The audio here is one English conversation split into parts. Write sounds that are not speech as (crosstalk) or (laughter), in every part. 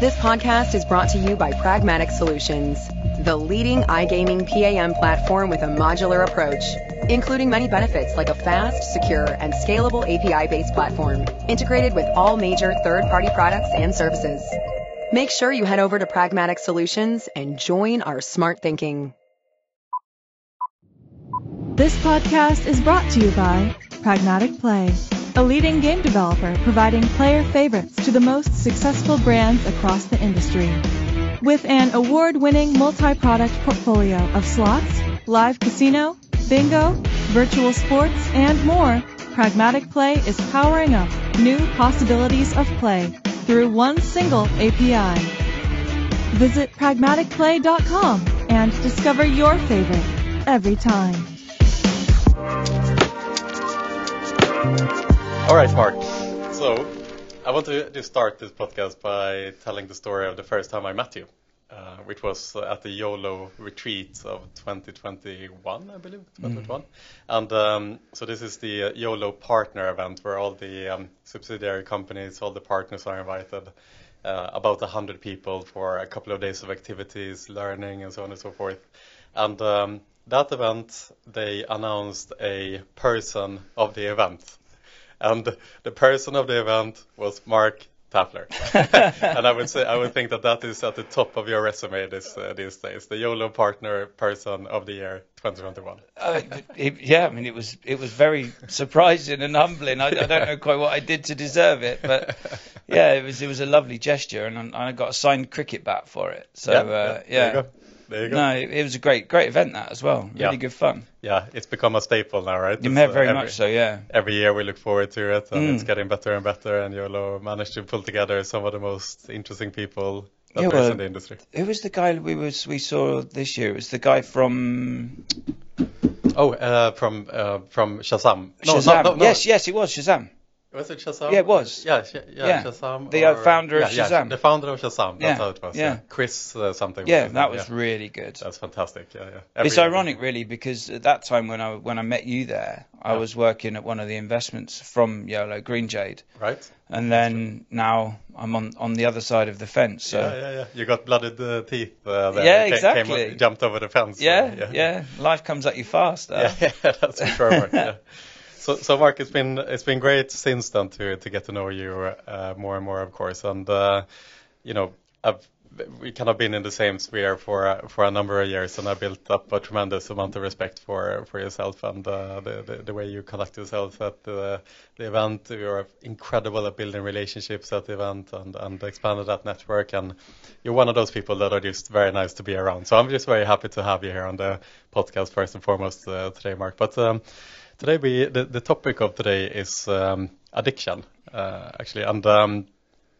This podcast is brought to you by Pragmatic Solutions, the leading iGaming PAM platform with a modular approach, including many benefits like a fast, secure, and scalable API-based platform, integrated with all major third-party products and services. Make sure you head over to Pragmatic Solutions and join our smart thinking. This podcast is brought to you by Pragmatic Play, a leading game developer providing player favorites to the most successful brands across the industry. With an award-winning multi-product portfolio of slots, live casino, bingo, virtual sports, and more, Pragmatic Play is powering up new possibilities of play through one single API. Visit pragmaticplay.com and discover your favorite every time. All right, Mark. So, I want to just start this podcast by telling the story of the first time I met you, uh, which was at the YOLO retreat of 2021, I believe, 2021. And um, so this is the uh, YOLO partner event where all the um, subsidiary companies, all the partners are invited. Uh, about 100 people for a couple of days of activities, learning, and so on and so forth. And um, that event, they announced a person of the event. And the person of the event was Mark Taffler. (laughs) and I would say I would think that that is at the top of your resume this uh, these days. The YOLO partner person of the year 2021. Uh, it, yeah, I mean it was it was very surprising and humbling. I, I, don't know quite what I did to deserve it, but (laughs) yeah, it was it was a lovely gesture, and I got a signed cricket bat for it. So yeah, uh, yeah, yeah. There you go. There you go. No, it, was a great great event that as well. Really Yeah. good fun. Yeah, it's become a staple now, right? You It's, met uh, very every- much so. Yeah. every year we look forward to it and Mm. it's getting better and better and YOLO managed to pull together some of the most interesting people that Yeah, well- in the industry. Who was the guy we was we saw this year? It was the guy from Oh, uh, from uh, from Shazam. No, Shazam. No, no, no. Yes, yes, it was Shazam. Was it Shazam? Yeah, it was. Yeah, yeah, Yeah. Shazam. The, or- founder of yeah, yeah, the founder of Shazam. That's how it was. yeah. Chris uh, something. Yeah, his that was really good. That's fantastic. Yeah, yeah. Every It's year. ironic, really, because at that time when I when I met you there, I was working at one of the investments from YOLO, Green Jade, Right? and then now I'm on on the other side of the fence. So yeah, yeah, yeah. You got blooded uh, teeth uh, there. Yeah, You exactly. Came, jumped over the fence. yeah, yeah, life comes at you fast. uh. (laughs) yeah, yeah, that's for sure. Yeah. (laughs) So, so Mark, it's been it's been great since then to to get to know you uh, more and more, of course. And uh, you know, I've we kind of been in the same sphere for uh, for a number of years, and I built up a tremendous amount of respect for for yourself and uh, the, the the way you conduct yourself at the the event. You're incredible at building relationships at the event and and expanded that network. And you're one of those people that are just very nice to be around. So I'm just very happy to have you here on the podcast first and foremost uh, today, Mark. But um, Today, we the, the topic of today is um, addiction, uh, actually, and um,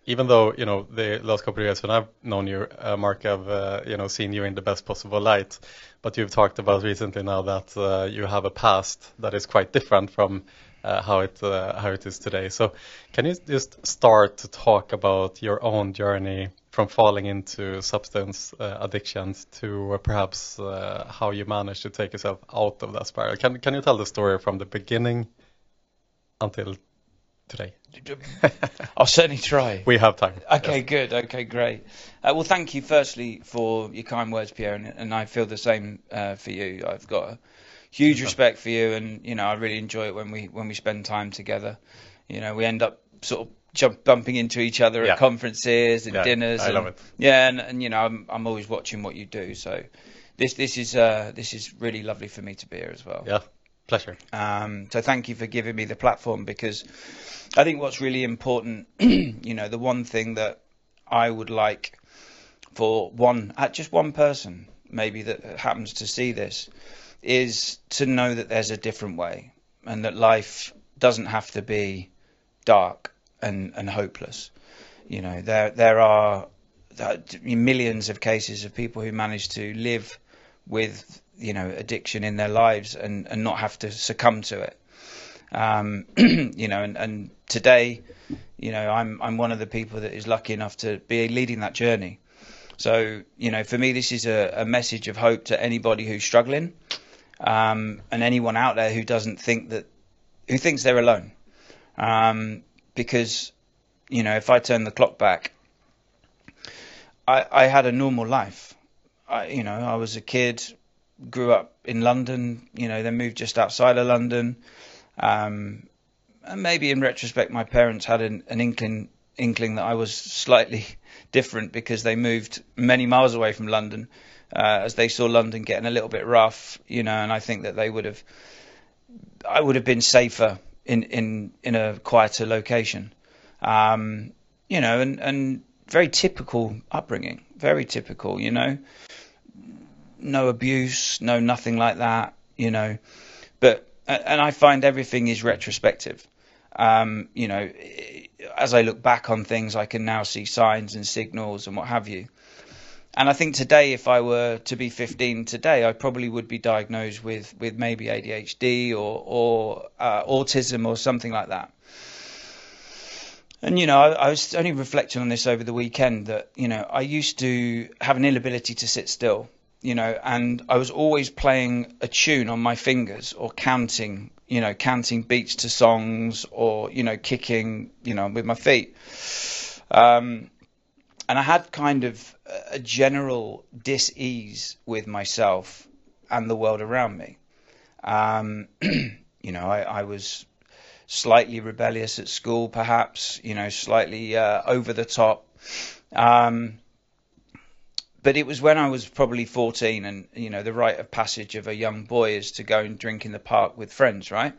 even though you know the last couple of years when I've known you, uh, Mark, I've uh, you know seen you in the best possible light, but you've talked about recently now that uh, you have a past that is quite different from uh, how it uh, how it is today. So, can you just start to talk about your own journey from falling into substance uh, addictions to uh, perhaps uh, how you managed to take yourself out of that spiral? Can can you tell the story from the beginning until today? (laughs) I'll certainly try. We have time. Okay, good. Okay, great. Uh, well, thank you firstly for your kind words, Pierre, and, and I feel the same uh, for you. I've got a huge respect for you, and you know I really enjoy it when we when we spend time together. You know, we end up sort of jump, bumping into each other Yeah. at conferences and Yeah, dinners. I and, love it. Yeah, and, and you know I'm I'm always watching what you do, so this this is uh, this is really lovely for me to be here as well. Yeah, pleasure. Um, so thank you for giving me the platform because I think what's really important, (clears throat) you know, the one thing that I would like for one, uh, just one person maybe that happens to see this is to know that there's a different way and that life doesn't have to be dark and, and hopeless. You know, there there are millions of cases of people who manage to live with you know addiction in their lives and, and not have to succumb to it. Um, (clears throat) you know, and, and today, you know, I'm I'm one of the people that is lucky enough to be leading that journey. So, you know, for me, this is a, a message of hope to anybody who's struggling, um, and anyone out there who doesn't think that, who thinks they're alone, um, because, you know, if I turn the clock back, I, I had a normal life. I, you know, I was a kid, grew up in London, you know, then moved just outside of London. Um, and maybe in retrospect, my parents had an, an inkling, inkling that I was slightly (laughs) different because they moved many miles away from London, uh, as they saw London getting a little bit rough, you know, and I think that they would have, I would have been safer in, in, in a quieter location. Um, you know, and, and very typical upbringing, very typical, you know. No abuse, no nothing like that, you know. But and I find everything is retrospective. Um, you know, as I look back on things, I can now see signs and signals and what have you. And I think today, if I were to be 15 today, I probably would be diagnosed with, with maybe ADHD or, or uh, autism or something like that. And you know, I, I, was only reflecting on this over the weekend that you know I used to have an inability to sit still, you know, and I was always playing a tune on my fingers or counting, you know, counting beats to songs or you know kicking, you know, with my feet. Um, and I had kind of a general dis-ease with myself and the world around me. Um, (clears throat) you know, I, I was slightly rebellious at school, perhaps, you know, slightly uh, over the top. Um, but it was when I was probably 14, and you know, the rite of passage of a young boy is to go and drink in the park with friends, right?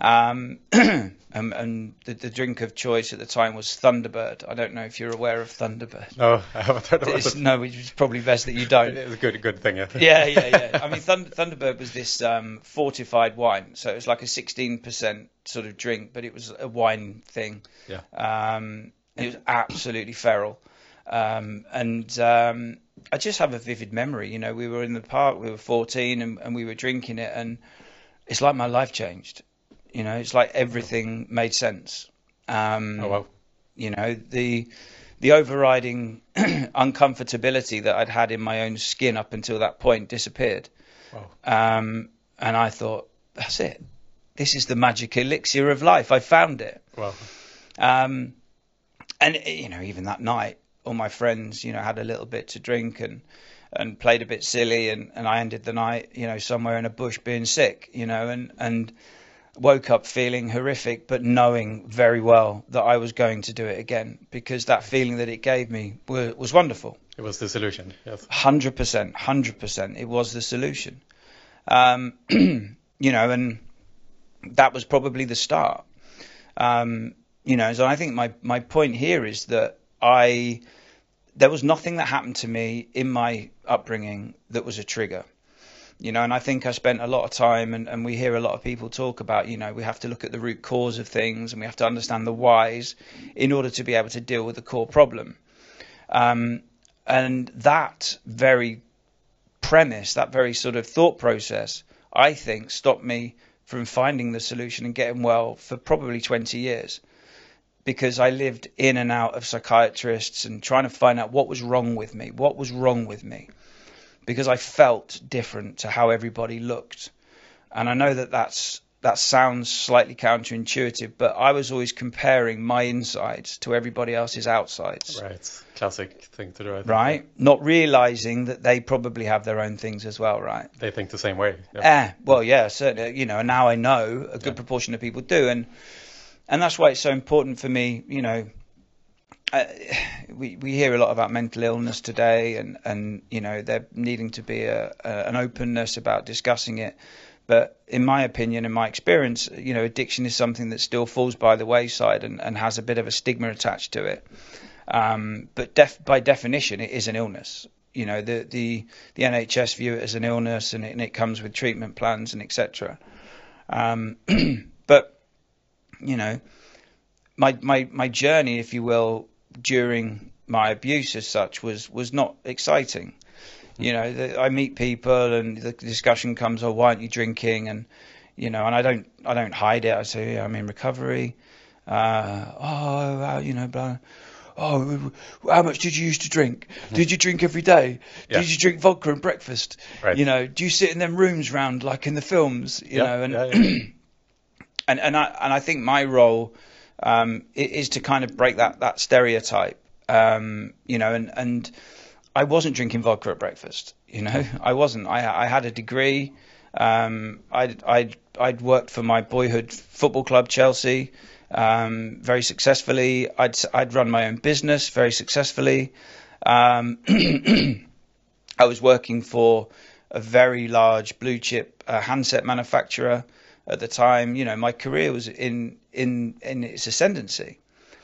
Um, and, (clears throat) and the, the, drink of choice at the time was Thunderbird. I don't know if you're aware of Thunderbird. No, (laughs) I haven't heard of it. No, it's probably best that you don't. It's a good, good thing. Yeah, yeah, yeah. yeah. (laughs) I mean, Thund- Thunderbird was this um, fortified wine, so it was like a 16% sort of drink, but it was a wine thing. Yeah. Um, it was absolutely feral. Um, and um, I just have a vivid memory. You know, we were in the park, we were 14, and, and we were drinking it, and it's like my life changed you know, it's like everything made sense. Um, oh well. You know the the overriding (clears throat) uncomfortability that I'd had in my own skin up until that point disappeared. Wow. Um, and I thought, that's it. This is the magic elixir of life. I found it. Wow. Um, and you know, even that night, all my friends, you know, had a little bit to drink and and played a bit silly, and, and I ended the night, you know, somewhere in a bush being sick, you know, and and woke up feeling horrific, but knowing very well that I was going to do it again because that feeling that it gave me was, was wonderful. It was the solution, yes. 100%, 100%. It was the solution. Um, (clears throat) you know, and that was probably the start. Um, you know, so I think my, my point here is that I, there was nothing that happened to me in my upbringing that was a trigger you know, and I think I spent a lot of time, and, and we hear a lot of people talk about, you know, we have to look at the root cause of things and we have to understand the whys in order to be able to deal with the core problem. Um, and that very premise, that very sort of thought process, I think stopped me from finding the solution and getting well for probably 20 years because I lived in and out of psychiatrists and trying to find out what was wrong with me, what was wrong with me because I felt different to how everybody looked. And I know that that's that sounds slightly counterintuitive, but I was always comparing my insides to everybody else's outsides. Right. Classic thing to do. I think. Right. Not realizing that they probably have their own things as well, right? They think the same way. Yeah. Eh, well, yeah, certainly. You know, now I know a good yeah. proportion of people do, and and that's why it's so important for me. You know, we we hear a lot about mental illness today, and and you know there needing to be a, a, an openness about discussing it. But in my opinion, in my experience, you know, addiction is something that still falls by the wayside and, and has a bit of a stigma attached to it. Um, but def- by definition, it is an illness. You know, the the the NHS view it as an illness, and it, and it comes with treatment plans and etc. Um, (clears throat) but you know, my my my journey, if you will, during my abuse as such was was not exciting. You know, the, I meet people and the discussion comes, "Oh, why aren't you drinking?" and you know, and I don't I don't hide it. I say, yeah, I'm in recovery. Uh, oh, you know, blah. Oh, how much did you used to drink? Mm-hmm. Did you drink every day? Yeah. Did you drink vodka and breakfast? Right. You know, do you sit in them rooms round like in the films? You yeah, know, and yeah, (clears throat) and and I and I think my role um, is to kind of break that that stereotype Um, you know, and and I wasn't drinking vodka at breakfast. You know, I wasn't. I I had a degree. Um, I'd I'd I'd worked for my boyhood football club Chelsea um, very successfully. I'd I'd run my own business very successfully. Um, (clears throat) I was working for a very large blue chip uh, handset manufacturer at the time. You know, my career was in in in its ascendancy.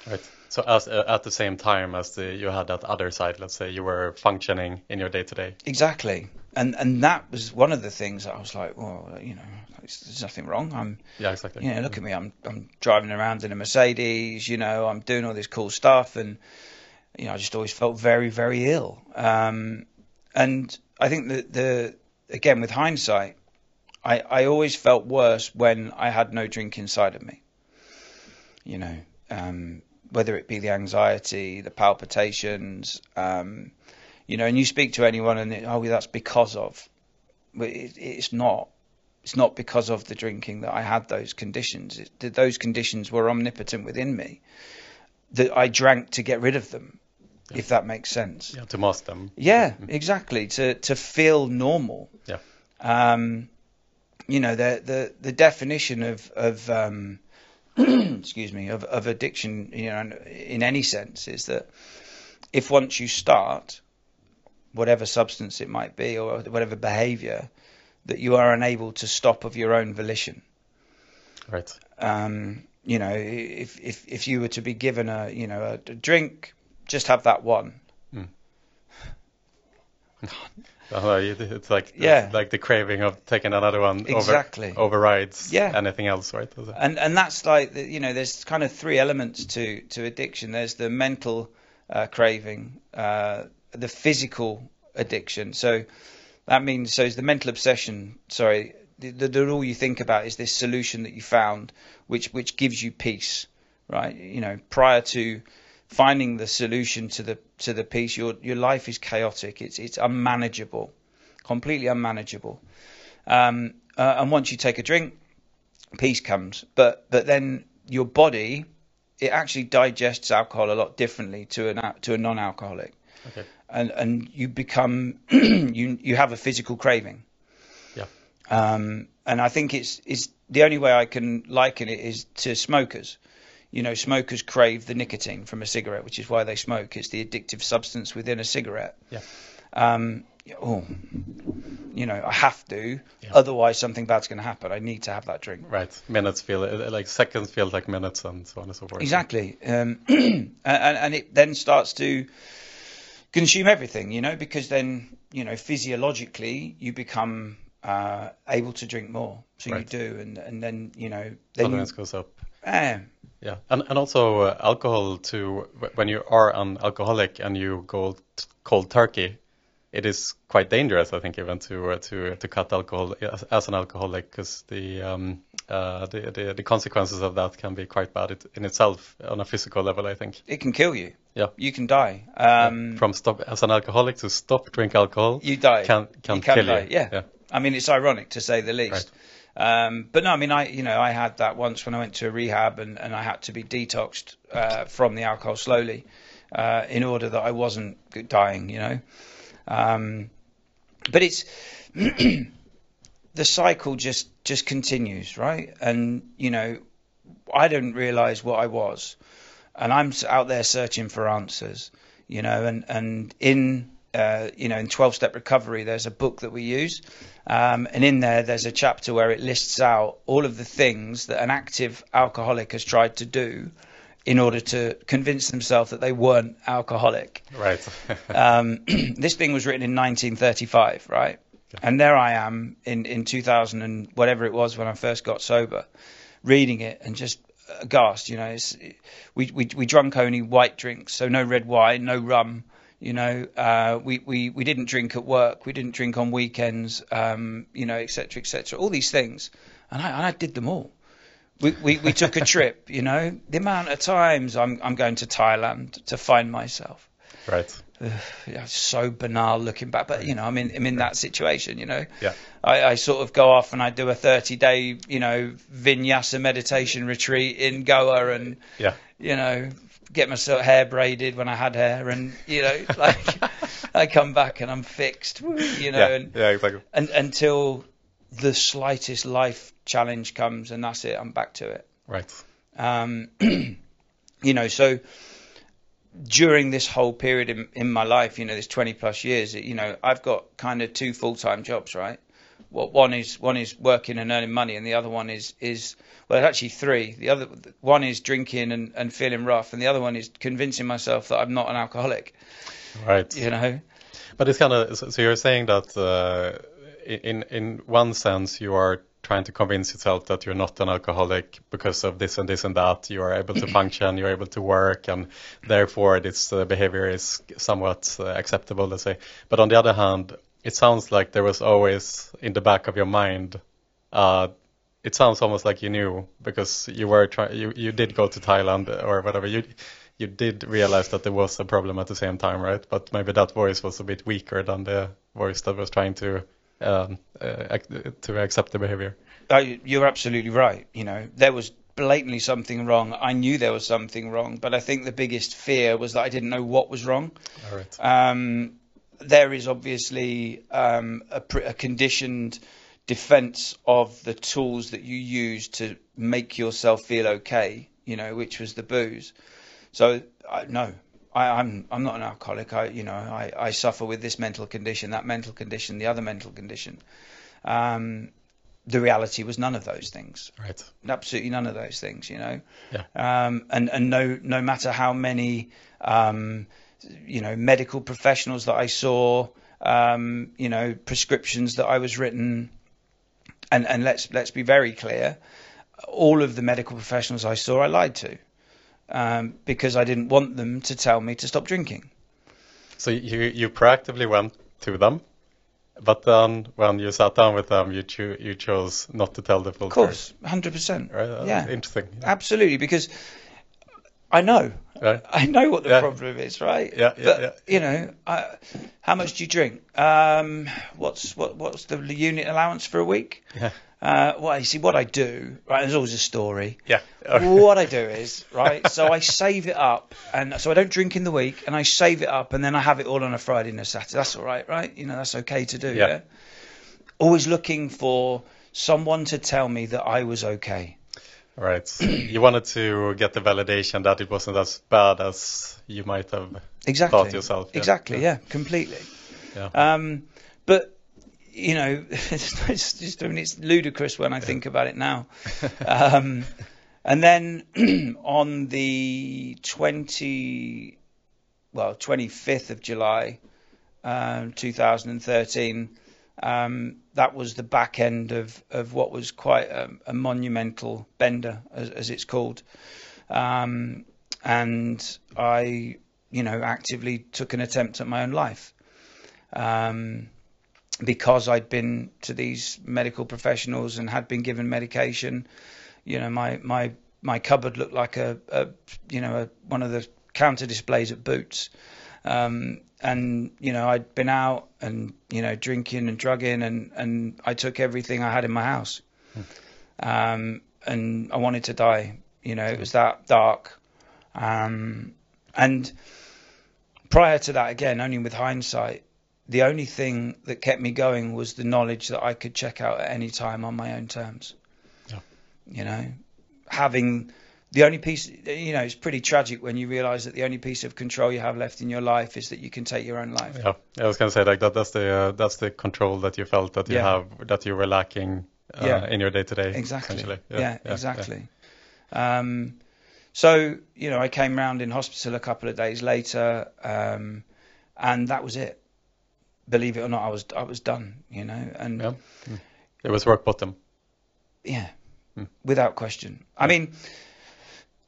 Right. So as, uh, at the same time as the, you had that other side, let's say you were functioning in your day to day. Exactly. And and that was one of the things that I was like, well, you know, there's nothing wrong. I'm yeah, exactly. You know, look at me. I'm I'm driving around in a Mercedes. You know, I'm doing all this cool stuff, and you know, I just always felt very very ill. Um, and I think that the again with hindsight, I I always felt worse when I had no drink inside of me. You know, um, whether it be the anxiety, the palpitations, um, you know, and you speak to anyone and it, oh, that's because of, but it, it's not. It's not because of the drinking that I had those conditions. It, those conditions were omnipotent within me. That I drank to get rid of them, yeah. if that makes sense. Yeah, to mask them. Yeah, exactly. To to feel normal. Yeah. Um, you know, the the the definition of of um, (clears throat) excuse me, of, of addiction, you know, in any sense, is that if once you start, whatever substance it might be or whatever behaviour, that you are unable to stop of your own volition. Right. Um, you know, if if if you were to be given a you know a, a drink, just have that one. (laughs) Mm. Oh, it's like the, yeah. like the craving of taking another one exactly over, overrides yeah. anything else, right? And and that's like you know, there's kind of three elements to to addiction. There's the mental uh, craving, uh, the physical addiction. So that means so is the mental obsession. Sorry, that all you think about is this solution that you found, which which gives you peace, right? You know, prior to finding the solution to the to the piece, your your life is chaotic. It's it's unmanageable, completely unmanageable. Um, uh, and once you take a drink, peace comes. But but then your body, it actually digests alcohol a lot differently to an to a non-alcoholic. Okay. And and you become (clears throat) you you have a physical craving. Yeah. Um, and I think it's it's the only way I can liken it is to smokers you know, smokers crave the nicotine from a cigarette, which is why they smoke. It's the addictive substance within a cigarette. Yeah. Um, oh, you know, I have to, yeah. otherwise something bad's going to happen. I need to have that drink. Right. Minutes feel like seconds feel like minutes, and so on and so forth. Exactly. Um, (clears throat) and, and it then starts to consume everything, you know, because then you know physiologically you become uh, able to drink more. So right. you do, and and then you know then tolerance goes up. Eh, yeah, and and also uh, alcohol too. When you are an alcoholic and you go t- cold turkey, it is quite dangerous, I think, even to uh, to to cut alcohol as, as an alcoholic, because the, um, uh, the, the the consequences of that can be quite bad it, in itself on a physical level. I think it can kill you. Yeah, you can die. Um, yeah. From stop as an alcoholic to stop drink alcohol, you die. Can can, you can kill die. you. Yeah. yeah. I mean, it's ironic to say the least. Right. Um, but no, I mean, I you know I had that once when I went to a rehab and, and I had to be detoxed uh, from the alcohol slowly uh, in order that I wasn't dying, you know. Um, but it's (clears throat) the cycle just just continues, right? And you know, I didn't realise what I was, and I'm out there searching for answers, you know, and and in uh, you know in 12 step recovery, there's a book that we use um, and in there, there's a chapter where it lists out all of the things that an active alcoholic has tried to do in order to convince themselves that they weren't alcoholic. Right. (laughs) um, (clears throat) this thing was written in 1935, right? And there I am in, in 2000 and whatever it was when I first got sober, reading it and just aghast. You know, it's, we, we we drunk only white drinks, so no red wine, no rum, you know, uh, we, we, we didn't drink at work. We didn't drink on weekends. Um, you know, etc. etc. All these things, and I, and I did them all. We, we, we took a (laughs) trip. You know, the amount of times I'm I'm going to Thailand to find myself. Right. yeah, so banal looking back, but you know, I'm in, I'm in that situation, you know. Yeah. I, I sort of go off and I do a 30 day, you know, vinyasa meditation retreat in Goa and, Yeah. you know, get myself hair braided when I had hair and, you know, (laughs) like I come back and I'm fixed, you know, Yeah. and, Yeah. Exactly. and until the slightest life challenge comes and that's it, I'm back to it. Right. Um, (clears throat) you know, so during this whole period in, in my life, you know, this 20 plus years, you know, I've got kind of two full time jobs, right? What one is one is working and earning money, and the other one is is well, actually three. The other one is drinking and, and feeling rough, and the other one is convincing myself that I'm not an alcoholic. Right. You know, But it's kind of so so you're saying that uh, in in one sense you are trying to convince yourself that you're not an alcoholic because of this and this and that. You are able to (clears throat) function, you're able to work, and therefore this uh, behavior is somewhat uh, acceptable, let's say. But on the other hand, it sounds like there was always in the back of your mind. Uh, it sounds almost like you knew because you were trying. You you did go to Thailand or whatever. You you did realize that there was a problem at the same time, right? But maybe that voice was a bit weaker than the voice that was trying to um, uh, to accept the behavior. Uh, you're absolutely right. You know, there was blatantly something wrong. I knew there was something wrong, but I think the biggest fear was that I didn't know what was wrong. All right. Um, there is obviously um, a, a conditioned defense of the tools that you use to make yourself feel okay, you know, which was the booze. So I, no, I, I'm I'm not an alcoholic. I you know I, I suffer with this mental condition, that mental condition, the other mental condition. Um, the reality was none of those things Right. absolutely none of those things, you know. Yeah. Um, and and no no matter how many um, you know medical professionals that I saw, um, you know prescriptions that I was written, and and let's let's be very clear, all of the medical professionals I saw I lied to, um, because I didn't want them to tell me to stop drinking. So you you proactively went to them, but then when you sat down with them, you cho- you chose not to tell the full truth. Of course, hundred percent. Right. That's Yeah. Interesting. Absolutely, because I know Right. I know what the Yeah. problem is, right? Yeah, yeah, but, yeah. You know, I, how much do you drink? Um, what's what what's the unit allowance for a week? Yeah. Uh, well, you see, what I do, right? There's always a story. Yeah. what I do is, right? So I save it up, and so I don't drink in the week, and I save it up, and then I have it all on a Friday and a Saturday. That's all right, right? You know, that's okay to do. Yeah. yeah? Always looking for someone to tell me that I was okay. Right. you wanted to get the validation that it wasn't as bad as you might have Exactly. thought yourself. yeah. Exactly. Yeah. Completely. Yeah. Um, but you know, (laughs) it's just I mean, it's ludicrous when I think about it now. (laughs) Um, and then (clears throat) on the twenty, well, twenty fifth of July, um, 2013. Um, that was the back end of, of what was quite a, a monumental bender, as, as it's called. Um, and I, you know, actively took an attempt at my own life. Um, because I'd been to these medical professionals and had been given medication, you know, my my my cupboard looked like a, a you know a, one of the counter displays at Boots, um, and you know I'd been out and you know drinking and drugging and and I took everything I had in my house, um, and I wanted to die. You know, it was that dark, um, and prior to that, again, only with hindsight, the only thing that kept me going was the knowledge that I could check out at any time on my own terms. Yeah. You know, having the only piece, you know, it's pretty tragic when you realize that the only piece of control you have left in your life is that you can take your own life. Yeah, I was gonna say like that. That's the uh, that's the control that you felt that you Yeah. have that you were lacking uh, Yeah. in your day to day. Exactly. essentially. Yeah, exactly. Um, so you know, I came round in hospital a couple of days later, um, and that was it. Believe it or not, I was I was done. You know, and Yeah. Mm. It was rock bottom. Yeah, Hmm. without question. I mean,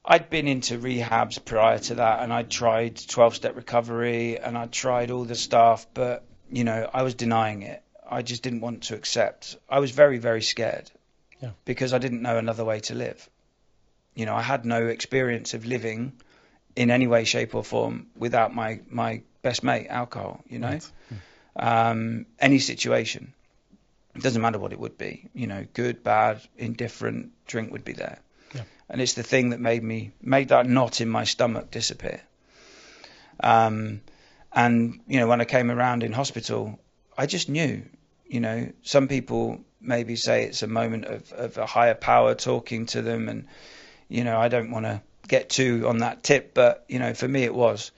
I'd been into rehabs prior to that, and I'd tried 12 step recovery and I'd tried all the stuff, but, you know, I was denying it. I just didn't want to accept. I was very, very scared Yeah. because I didn't know another way to live. You know, I had no experience of living in any way, shape, or form without my, my best mate, alcohol. You know, Right. um, any situation. It doesn't matter what it would be. You know, good, bad, indifferent. Drink would be there. And it's the thing that made me made that knot in my stomach disappear. Um, and you know, when I came around in hospital, I just knew. You know, some people maybe say it's a moment of, of a higher power talking to them, and you know, I don't want to get too on that tip, but you know, for me it was.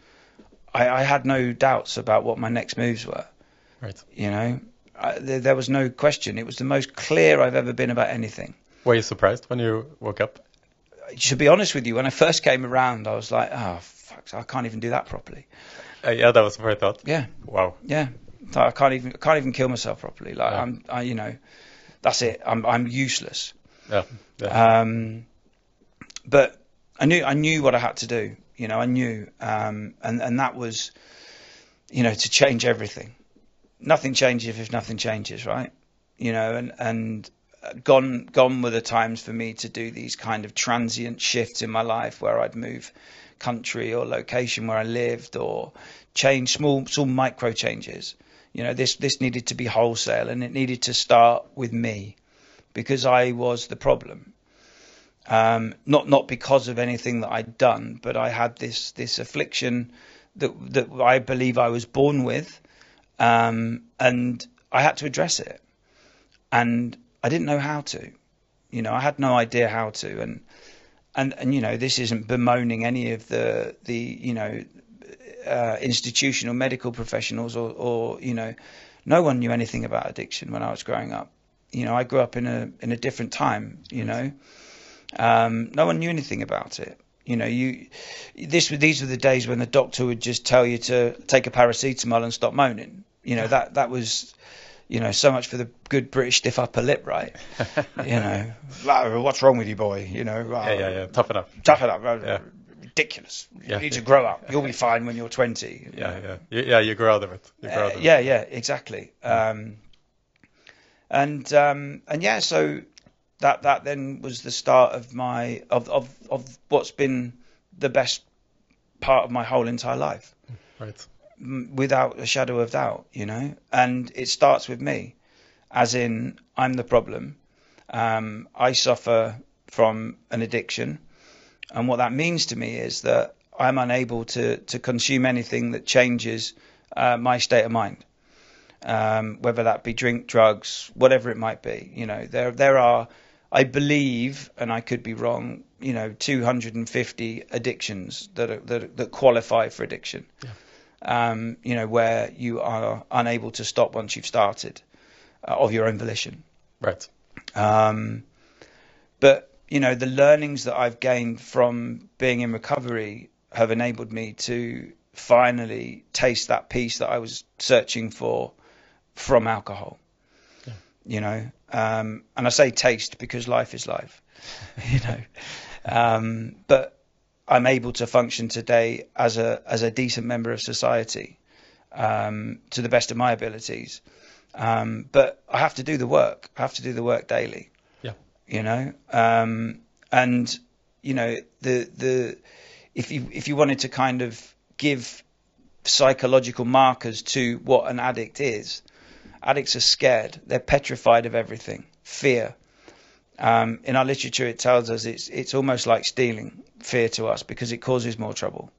I, I had no doubts about what my next moves were. Right. You know, I, there, there was no question. It was the most clear I've ever been about anything. Were you surprised when you woke up? To be honest with you, when I first came around, I was like, oh, fuck, I can't even do that properly. Uh, yeah, that was first thought. Yeah, Wow. yeah. I can't even, I can't even kill myself properly. Like Yeah. I'm, I, you know, that's it. I'm, I'm useless. Yeah. yeah. Um, but I knew I knew what I had to do. You know, I knew, um, and and that was, you know, to change everything. Nothing changes if nothing changes, right? You know, and and gone gone were the times for me to do these kind of transient shifts in my life where I'd move country or location where I lived or change small small micro changes. You know, this this needed to be wholesale and it needed to start with me because I was the problem. Um, not not because of anything that I'd done, but I had this this affliction that that I believe I was born with, um, and I had to address it, and I didn't know how to. You know, I had no idea how to, and and and you know, this isn't bemoaning any of the the you know uh, institutional medical professionals or or you know, no one knew anything about addiction when I was growing up. You know, I grew up in a in a different time. You know, um, no one knew anything about it. You know, you this these were the days when the doctor would just tell you to take a paracetamol and stop moaning. You know, that that was you know, so much for the good British stiff upper lip, right? you know, (laughs) "Ah, what's wrong with you, boy? You know, yeah, yeah, yeah. Tough enough. tough it up. uh, Yeah. Ridiculous. You Yeah. need to grow up. You'll be fine when you're 20. Yeah, yeah. Yeah, you grow out of it. You grow out Uh, of yeah, it. yeah, exactly. Um, and um, and yeah, so that that then was the start of my of of of what's been the best part of my whole entire life, Right. Without a shadow of doubt. You know, and it starts with me, as in I'm the problem. Um, I suffer from an addiction, and what that means to me is that I'm unable to to consume anything that changes uh, my state of mind um, whether that be drink, drugs, whatever it might be. You know, there there are, I believe, and I could be wrong. You know, 250 addictions that are, that that qualify for addiction. Um, you know, where you are unable to stop once you've started uh, of your own volition. Right. Um, but you know, the learnings that I've gained from being in recovery have enabled me to finally taste that peace that I was searching for from alcohol. Yeah. You know, um, and I say taste because life is life. (laughs) you know, um, but I'm able to function today as a as a decent member of society um, to the best of my abilities. Um, but I have to do the work. I have to do the work daily. Yeah. You know, um, and you know the the if you if you wanted to kind of give psychological markers to what an addict is, addicts are scared. They're petrified of everything. Fear. Um, in our literature, it tells us it's it's almost like stealing fear to us because it causes more trouble.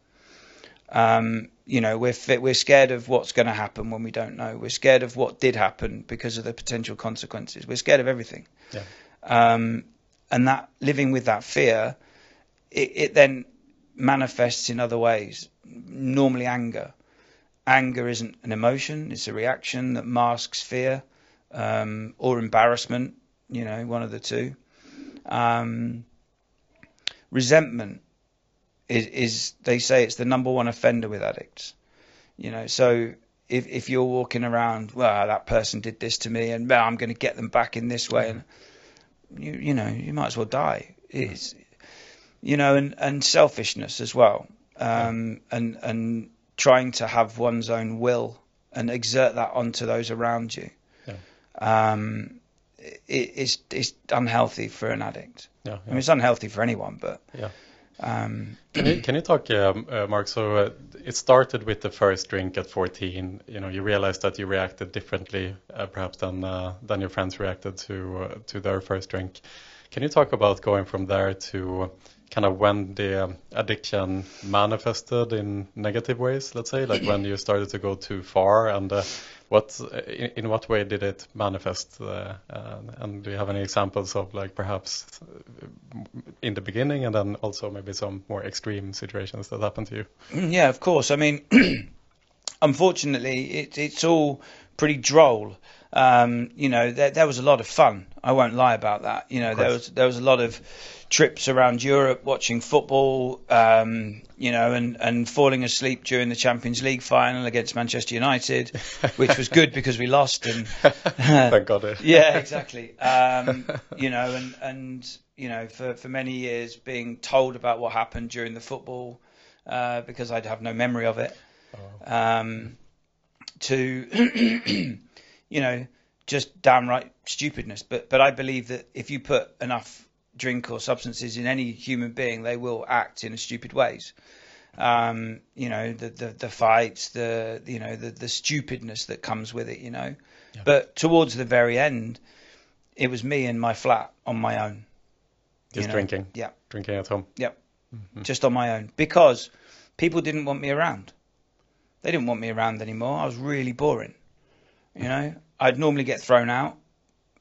Um, you know, we're we're scared of what's going to happen when we don't know. We're scared of what did happen because of the potential consequences. We're scared of everything. Yeah. Um, and that living with that fear, it, it then manifests in other ways. Normally, anger. Anger isn't an emotion; it's a reaction that masks fear um, or embarrassment. You know, one of the two. Um, resentment is, is they say it's the number one offender with addicts. You know, so if if you're walking around, well, that person did this to me, and well, I'm going to get them back in this way, and you you know, you might as well die. It's you know, and and selfishness as well, um, and and trying to have one's own will and exert that onto those around you. Um, it, it's it's unhealthy for an addict. Yeah. I mean, it's unhealthy for anyone, but Yeah. Um, (clears throat) Can you can you talk, um, uh, Mark? So uh, it started with the first drink at 14. You know, you realized that you reacted differently, uh, perhaps than uh, than your friends reacted to uh, to their first drink. Can you talk about going from there to kind of when the um, addiction manifested in negative ways? Let's say, like when you started to go too far, and uh, what in, in what way did it manifest? Uh, uh, and do you have any examples of like perhaps uh, in the beginning, and then also maybe some more extreme situations that happened to you? Yeah, of course. I mean, (clears throat) unfortunately, it, it's all pretty droll. Um, you know, there, there was a lot of fun. I won't lie about that. You know, there was there was a lot of trips around Europe watching football. Um, you know, and and falling asleep during the Champions League final against Manchester United, which was good because we lost. And (laughs) Thank God. eh? (laughs) yeah, exactly. Um, you know, and and you know, for for many years being told about what happened during the football uh, because I'd have no memory of it. Um, to (clears throat) you know, just downright stupidness. But but I believe that if you put enough drink or substances in any human being, they will act in stupid ways. Um, you know, the, the the fights, the you know, the the stupidness that comes with it. You know, but towards the very end, it was me in my flat on my own. Just you know. drinking. Yeah. Drinking at home. Yep. Just on my own because people didn't want me around. They didn't want me around anymore. I was really boring. You know, I'd normally get thrown out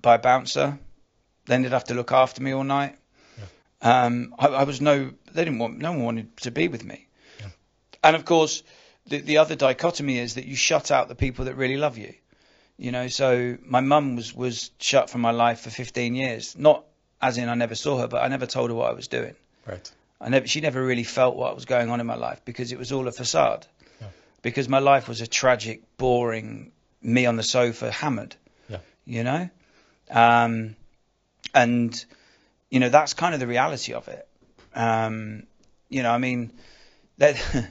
by a bouncer. Then they'd have to look after me all night. Um, I, I was no, they didn't want, no one wanted to be with me. And of course, the, the other dichotomy is that you shut out the people that really love you. You know, so my mum was, was shut from my life for 15 years. Not as in I never saw her, but I never told her what I was doing. Right. I never, she never really felt what was going on in my life because it was all a facade. Yeah. Because my life was a tragic, boring, me on the sofa, hammered. Yeah. You know, um, and you know that's kind of the reality of it. Um, you know, I mean, that (laughs)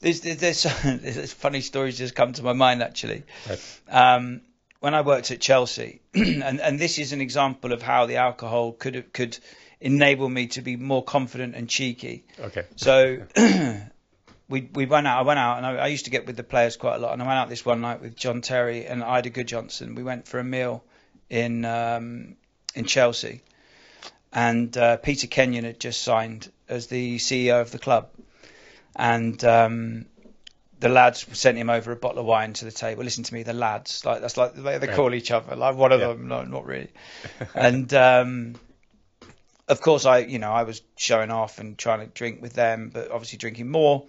there's, there's, there's, (laughs) funny stories just come to my mind actually. Right. Um, when I worked at Chelsea, (clears throat) and, and this is an example of how the alcohol could could enable me to be more confident and cheeky. Okay. So (clears throat) we we went out. I went out, and I, I used to get with the players quite a lot. And I went out this one night with John Terry and Eidur Gudjohnsen. We went for a meal in um, in Chelsea, and uh, Peter Kenyon had just signed as the CEO of the club, and um, the lads sent him over a bottle of wine to the table. Listen to me, the lads, like that's like the way they Right. call each other. Like one of Yeah. them, no, not really. (laughs) and um, of course, I you know I was showing off and trying to drink with them, but obviously drinking more.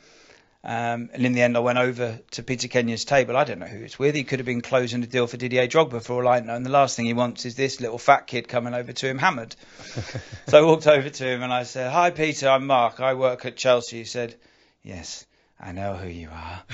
Um, and in the end, I went over to Peter Kenyon's table. I don't know who it's with. He could have been closing a deal for Didier Drogba for all I know. And the last thing he wants is this little fat kid coming over to him hammered. (laughs) so I walked over to him and I said, "Hi, Peter. I'm Mark. I work at Chelsea." He said, "Yes, I know who you are." (laughs)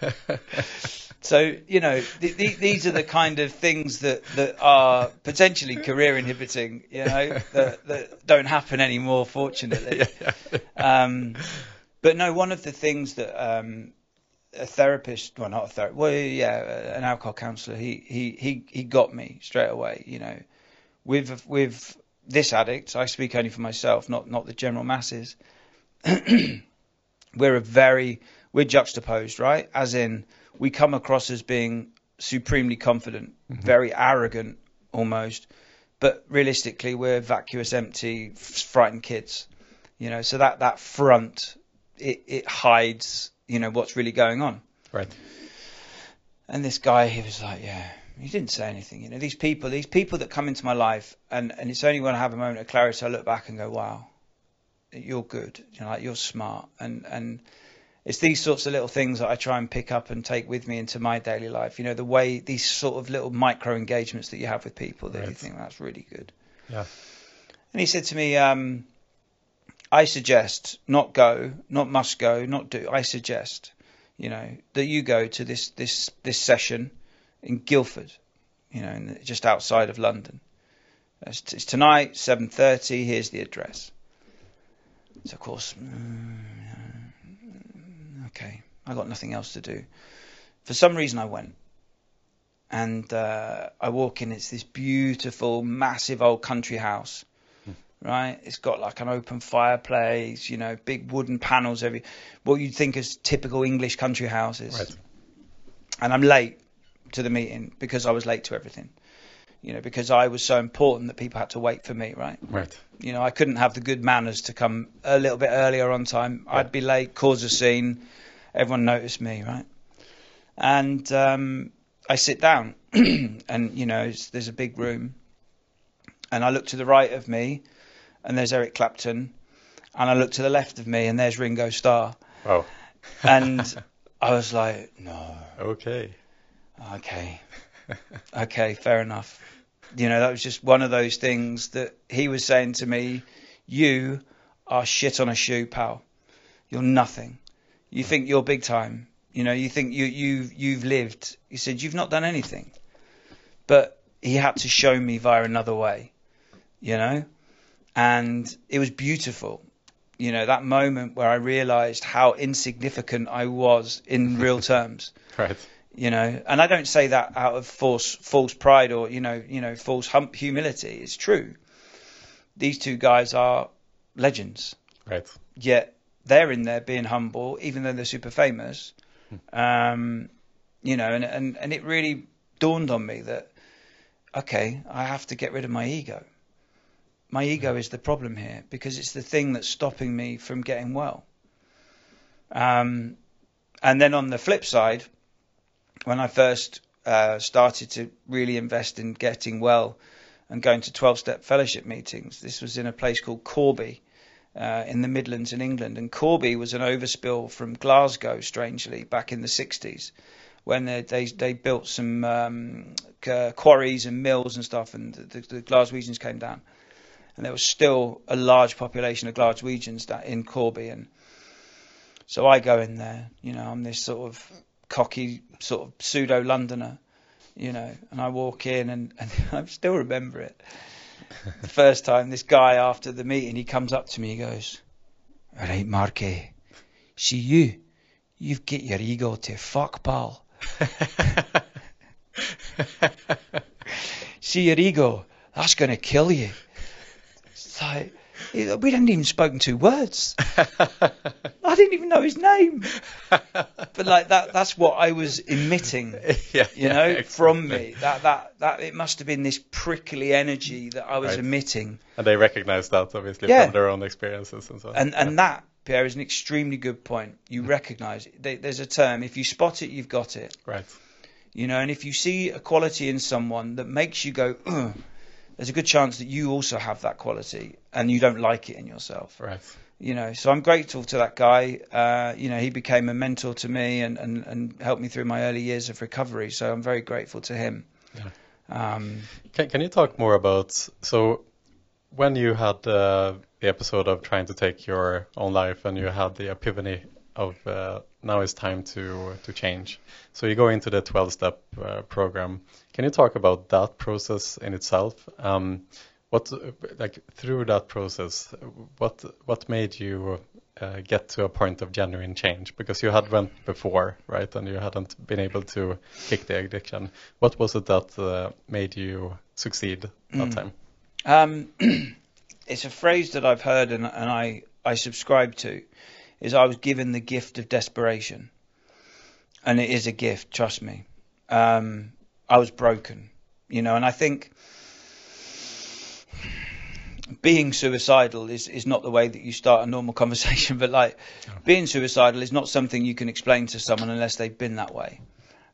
(laughs) So you know, th- th- these are the kind of things that, that are potentially career inhibiting. You know, that, that don't happen anymore, fortunately. (laughs) Um, but no, one of the things that um, a therapist, well, not a therapist, well, yeah, an alcohol counsellor, he, he, he, he got me straight away. You know, with with this addict, I speak only for myself, not not the general masses. (clears throat) we're a very we're juxtaposed, right? As in, we come across as being supremely confident, mm-hmm. very arrogant, almost, but realistically, we're vacuous, empty, f- frightened kids. You know, so that that front it, it hides, you know, what's really going on. Right. And this guy, he was like, yeah, he didn't say anything. You know, these people, these people that come into my life, and, and it's only when I have a moment of clarity I look back and go, wow, you're good. You know, like you're smart. And and it's these sorts of little things that I try and pick up and take with me into my daily life. You know, the way these sort of little micro engagements that you have with people that you think that's really good. Yeah. And he said to me, um, I suggest not go, not must go, not do. I suggest, you know, that you go to this this this session in Guildford, you know, in, just outside of London. It's, it's tonight, 7:30. Here's the address. So of course, mm, okay, I got nothing else to do. For some reason, I went, and uh, I walk in. It's this beautiful, massive old country house right? It's got like an open fireplace, you know, big wooden panels every what you'd think as typical English country houses. Right. And I'm late to the meeting because I was late to everything. You know, because I was so important that people had to wait for me, right? Right. You know, I couldn't have the good manners to come a little bit earlier on time. I'd be late, cause a scene, everyone noticed me, right? And um, I sit down, (clears throat) and you know, it's, there's a big room, and I look to the right of me, and there's Eric Clapton, and I look to the left of me, and there's Ringo Starr, Oh. and I was like, no, (laughs) Okay. okay, (laughs) okay, fair enough. You know, that was just one of those things that he was saying to me, you are shit on a shoe, pal. You're nothing. You think you're big time. You know, you think you you you've lived. He said you've not done anything. But he had to show me via another way. You know? And it was beautiful. You know, that moment where I realized how insignificant I was in real terms (laughs) Right. You know and i don't say that out of false false pride or you know you know false hump humility. It's true. These two guys are legends. Right. yet they're in there being humble even though they're super famous. Um you know and and, and it really dawned on me that okay i have to get rid of my ego. My ego is the problem here because it's the thing that's stopping me from getting well. Um and then on the flip side when I first uh, started to really invest in getting well and going to 12 step fellowship meetings, this was in a place called Corby uh, in the Midlands in England. And Corby was an overspill from Glasgow, strangely, back in the 60s when they, they, they built some um, quarries and mills and stuff, and the, the Glaswegians came down. And there was still a large population of Glaswegians that in Corby. And so I go in there, you know, I'm this sort of cocky sort of pseudo Londoner, you know, and I walk in and, (laughs) and I still remember it. the first time this guy after the meeting he comes up to me, he goes, All right, Marky, see you, you've got your ego to fuck, pal. (laughs) (laughs) See your ego, that's gonna kill you. It's like we hadn't even spoken two words. (laughs) I didn't even know his name. But like that that's what I was emitting (laughs) yeah. you know, from me. That that that it must have been this prickly energy that I was Right. emitting, And they recognize that obviously Yeah. from their own experiences and so on. and and that Pierre is an extremely good point. You mm. recognise it. There's a term. If you spot it, you've got it. Right. You know, and if you see a quality in someone that makes you go, there's a good chance that you also have that quality, and you don't like it in yourself. Right. You know, so I'm grateful to that guy. Uh, you know, he became a mentor to me and, and, and helped me through my early years of recovery. So I'm very grateful to him. Um, Can, can you talk more about so when you had uh, the episode of trying to take your own life and you had the epiphany of uh, now it's time to to change. So you go into the 12 step uh, program. Can you talk about that process in itself? Um, what like through that process, what what made you uh, get to a point of genuine change? Because you had went before, right, and you hadn't been able to kick the addiction. What was it that uh, made you succeed that time? Um, (clears throat) it's a phrase that I've heard and, and I, I subscribe to. Is I was given the gift of desperation, and it is a gift. Trust me. Um, I was broken, you know, and I think being suicidal is, is not the way that you start a normal (laughs) conversation, but like being suicidal is not something you can explain to someone unless they've been that way.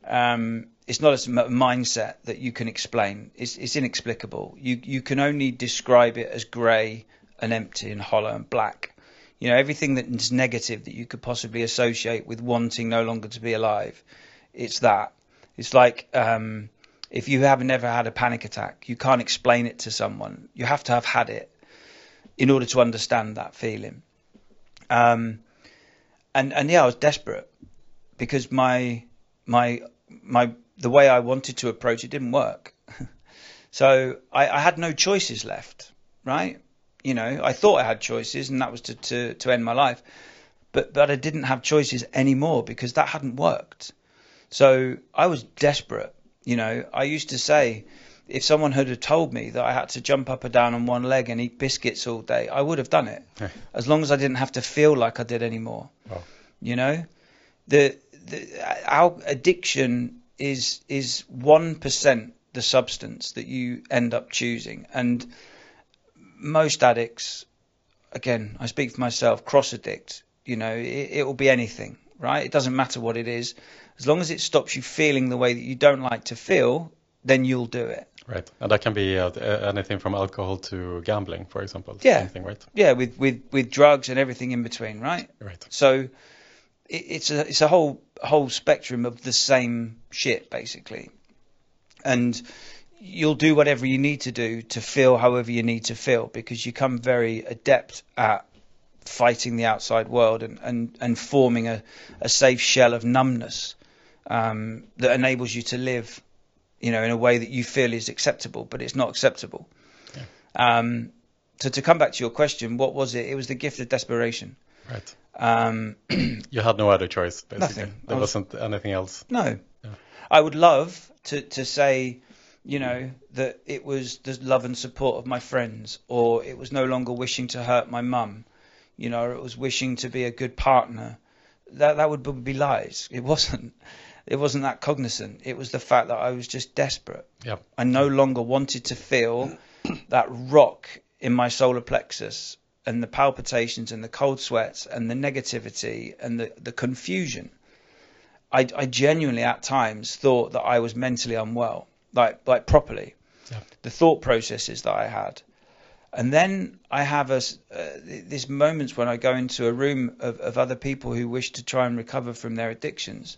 Um, it's not a mindset that you can explain. It's, it's inexplicable. You you can only describe it as grey and empty and hollow and black. You know everything that is negative that you could possibly associate with wanting no longer to be alive. It's that. It's like um, if you have never had a panic attack, you can't explain it to someone. You have to have had it in order to understand that feeling. Um, and and yeah, I was desperate because my my my the way I wanted to approach it didn't work. (laughs) so I, I had no choices left, right? You know, I thought I had choices, and that was to, to, to end my life. But but I didn't have choices anymore because that hadn't worked. So I was desperate. You know, I used to say, if someone had have told me that I had to jump up and down on one leg and eat biscuits all day, I would have done it, as long as I didn't have to feel like I did anymore. Wow. You know, the, the our addiction is is one percent the substance that you end up choosing, and most addicts, again, I speak for myself, cross addict. You know, it, it will be anything, right? It doesn't matter what it is, as long as it stops you feeling the way that you don't like to feel, then you'll do it. Right. And that can be uh, uh, anything from alcohol to gambling, for example. Yeah. Anything, right? Yeah, with with with drugs and everything in between, right? Right. So it, it's a it's a whole whole spectrum of the same shit basically, and you'll do whatever you need to do to feel however you need to feel because you become very adept at fighting the outside world and and, and forming a, a safe shell of numbness um, that enables you to live, you know, in a way that you feel is acceptable, but it's not acceptable. Um, so to come back to your question, what was it? It was the gift of desperation. Right. Um, (clears throat) You had no other choice, basically. Nothing. There was- wasn't anything else. No. Yeah. I would love to, to say, you know, that it was the love and support of my friends, or it was no longer wishing to hurt my mum, you know, or it was wishing to be a good partner. That that would be lies. It wasn't. It wasn't that cognizant. It was the fact that I was just desperate. Yeah. I no longer wanted to feel (clears throat) that rock in my solar plexus and the palpitations and the cold sweats and the negativity and the, the confusion. I, I genuinely at times thought that I was mentally unwell, like like properly. Yeah. The thought processes that I had, and then I have a uh, these moments when I go into a room of, of other people who wish to try and recover from their addictions,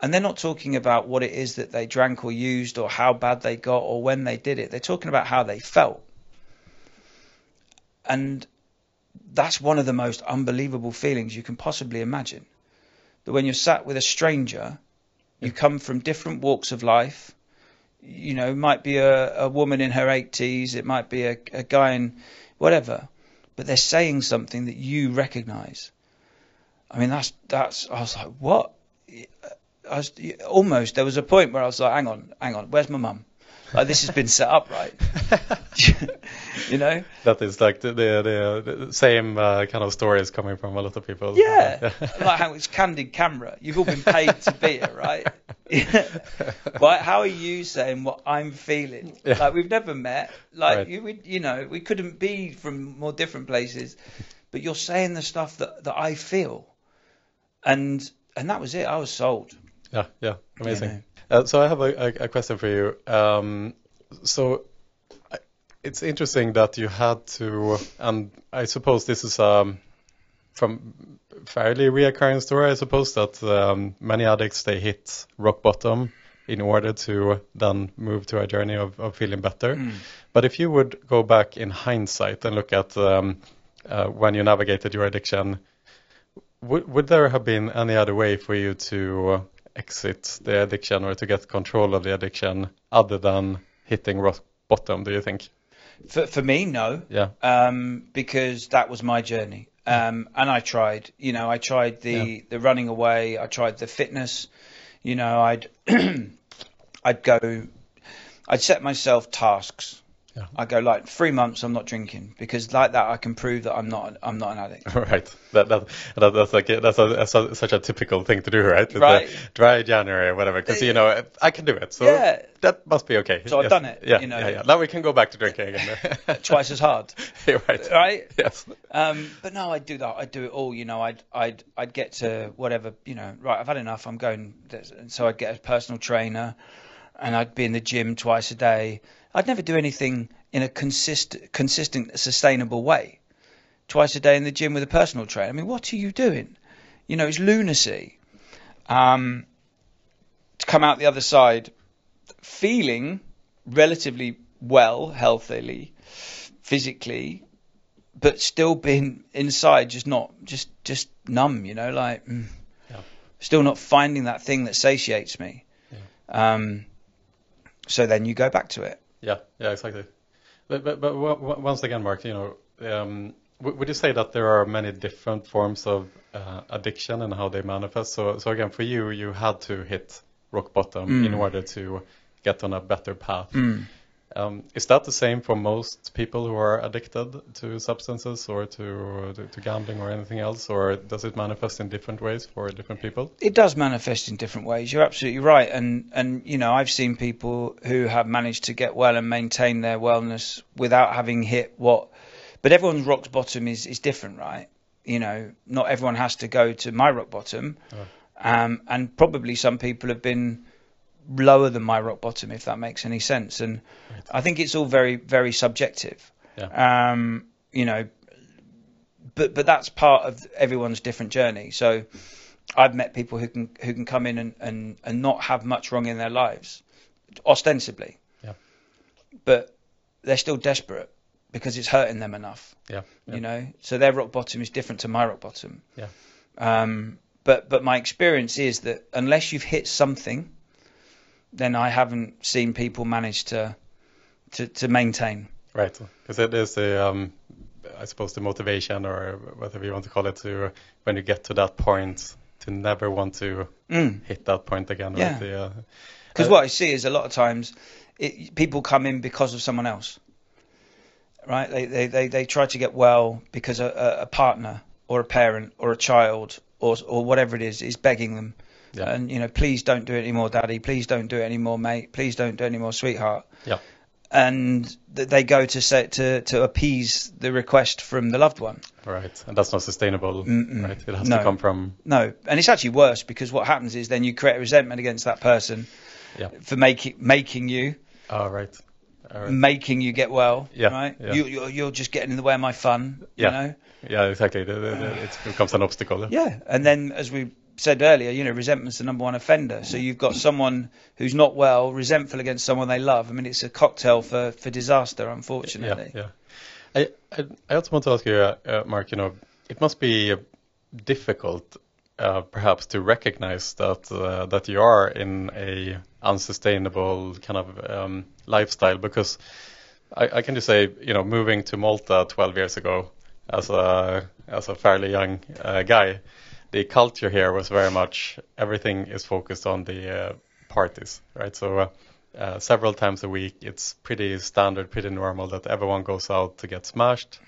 and they're not talking about what it is that they drank or used or how bad they got or when they did it. They're talking about how they felt, and that's one of the most unbelievable feelings you can possibly imagine. That when you're sat with a stranger, you come from different walks of life. You know, it might be a, a woman in her 80s, it might be a, a guy in whatever, but they're saying something that you recognise. I mean, that's that's. I was like, what? I was almost. There was a point where I was like, hang on, hang on, where's my mum? Like this has been set up right. (laughs) you know? That is like the the, the, same uh, kind of stories coming from a lot of people. Yeah, like how it's candid camera. You've all been paid to be it, right? (laughs) right? How are you saying what I'm feeling? Yeah. Like we've never met. Like Right. you, we, you know, we couldn't be from more different places, but you're saying the stuff that that I feel, and and that was it. I was sold. Yeah, yeah, amazing. know. Uh, so I have a, a, a question for you. Um, so I- it's interesting that you had to, and I suppose this is um, from fairly reoccurring story. I suppose that um, many addicts they hit rock bottom in order to then move to a journey of, of feeling better. But if you would go back in hindsight and look at um, uh, when you navigated your addiction, would, would there have been any other way for you to uh, exit the addiction or to get control of the addiction other than hitting rock bottom? Do you think? For for me, no. Yeah. um, because that was my journey. Um, and I tried, you know, I tried the, Yeah. the running away, I tried the fitness, you know, I'd, (clears throat) I'd go, I'd set myself tasks. Yeah. I go like three months. I'm not drinking because like that I can prove that I'm not. I'm not an addict. (laughs) Right. That, that, that that's like that's, a, that's a, such a typical thing to do, right? Right. dry January or whatever, because you know I can do it, so Yeah. that must be okay. So I've done it, Yeah, you know. yeah, yeah. Now we can go back to drinking again. (laughs) Twice as hard, (laughs) right. right? Yes. Um, but no, I'd do that. I'd do it all. You know, I'd I'd I'd get to whatever. You know, right? I've had enough. I'm going. And so I'd get a personal trainer, and I'd be in the gym twice a day. I'd never do anything in a consist, consistent, sustainable way. Twice a day in the gym with a personal trainer. I mean, what are you doing? You know, it's lunacy. Um, to come out the other side, feeling relatively well, healthily, physically, but still being inside, just not, just, just numb. You know, like mm, Yeah. still not finding that thing that satiates me. Um, so then you go back to it. Yeah, yeah, exactly. But but, but once again, Mark, you know, um, w- would you say that there are many different forms of uh, addiction and how they manifest? So so again, for you, you had to hit rock bottom in order to get on a better path. Mm. Um, is that the same for most people who are addicted to substances or to, to, to gambling or anything else, or does it manifest in different ways for different people? It does manifest in different ways. You're absolutely right, and and you know I've seen people who have managed to get well and maintain their wellness without having hit what, but everyone's rock bottom is is different, right? You know, not everyone has to go to my rock bottom, um, and probably some people have been lower than my rock bottom, if that makes any sense. And I think it's all very, very subjective. Yeah. Um, you know, but but that's part of everyone's different journey. So I've met people who can who can come in and, and, and not have much wrong in their lives, ostensibly. Yeah. But they're still desperate because it's hurting them enough. Yeah. yeah. You know, so their rock bottom is different to my rock bottom. Yeah. Um, but but my experience is that unless you've hit something, then I haven't seen people manage to to, to maintain. Right, because it is the, um, I suppose, the motivation or whatever you want to call it, to when you get to that point, to never want to Mm. hit that point again. Yeah. Right? Uh, Because Uh, what I see is a lot of times it, people come in because of someone else, right? They they, they, they try to get well because a, a- a partner or a parent or a child or or whatever it is is begging them, Yeah. and you know, please don't do it anymore, daddy. Please don't do it anymore, mate. Please don't do it anymore, sweetheart. Yeah. And th- they go to say to to appease the request from the loved one. right, and that's not sustainable. Mm-mm. Right, it has No. to come from. No, and it's actually worse because what happens is then you create resentment against that person Yeah. for making making you Oh, right. Right. making you get well, Yeah, right? yeah. You, you're, you're just getting in the way of my fun, Yeah. you know? Yeah, exactly. It becomes an obstacle. Yeah. And then, as we said earlier, you know, resentment's the number one offender. So you've got someone who's not well, resentful against someone they love. I mean, it's a cocktail for, for disaster, unfortunately. Yeah, yeah. I, I, also want to ask you, uh, uh, Mark. You know, it must be uh, difficult, uh, perhaps, to recognize that uh, that you are in a unsustainable kind of um, lifestyle because I, I can just say, you know, moving to Malta 12 years ago as a as a fairly young uh, guy, the culture here was very much everything is focused on the uh, parties, right? So. Uh, uh, several times a week. It's pretty standard, pretty normal that everyone goes out to get smashed,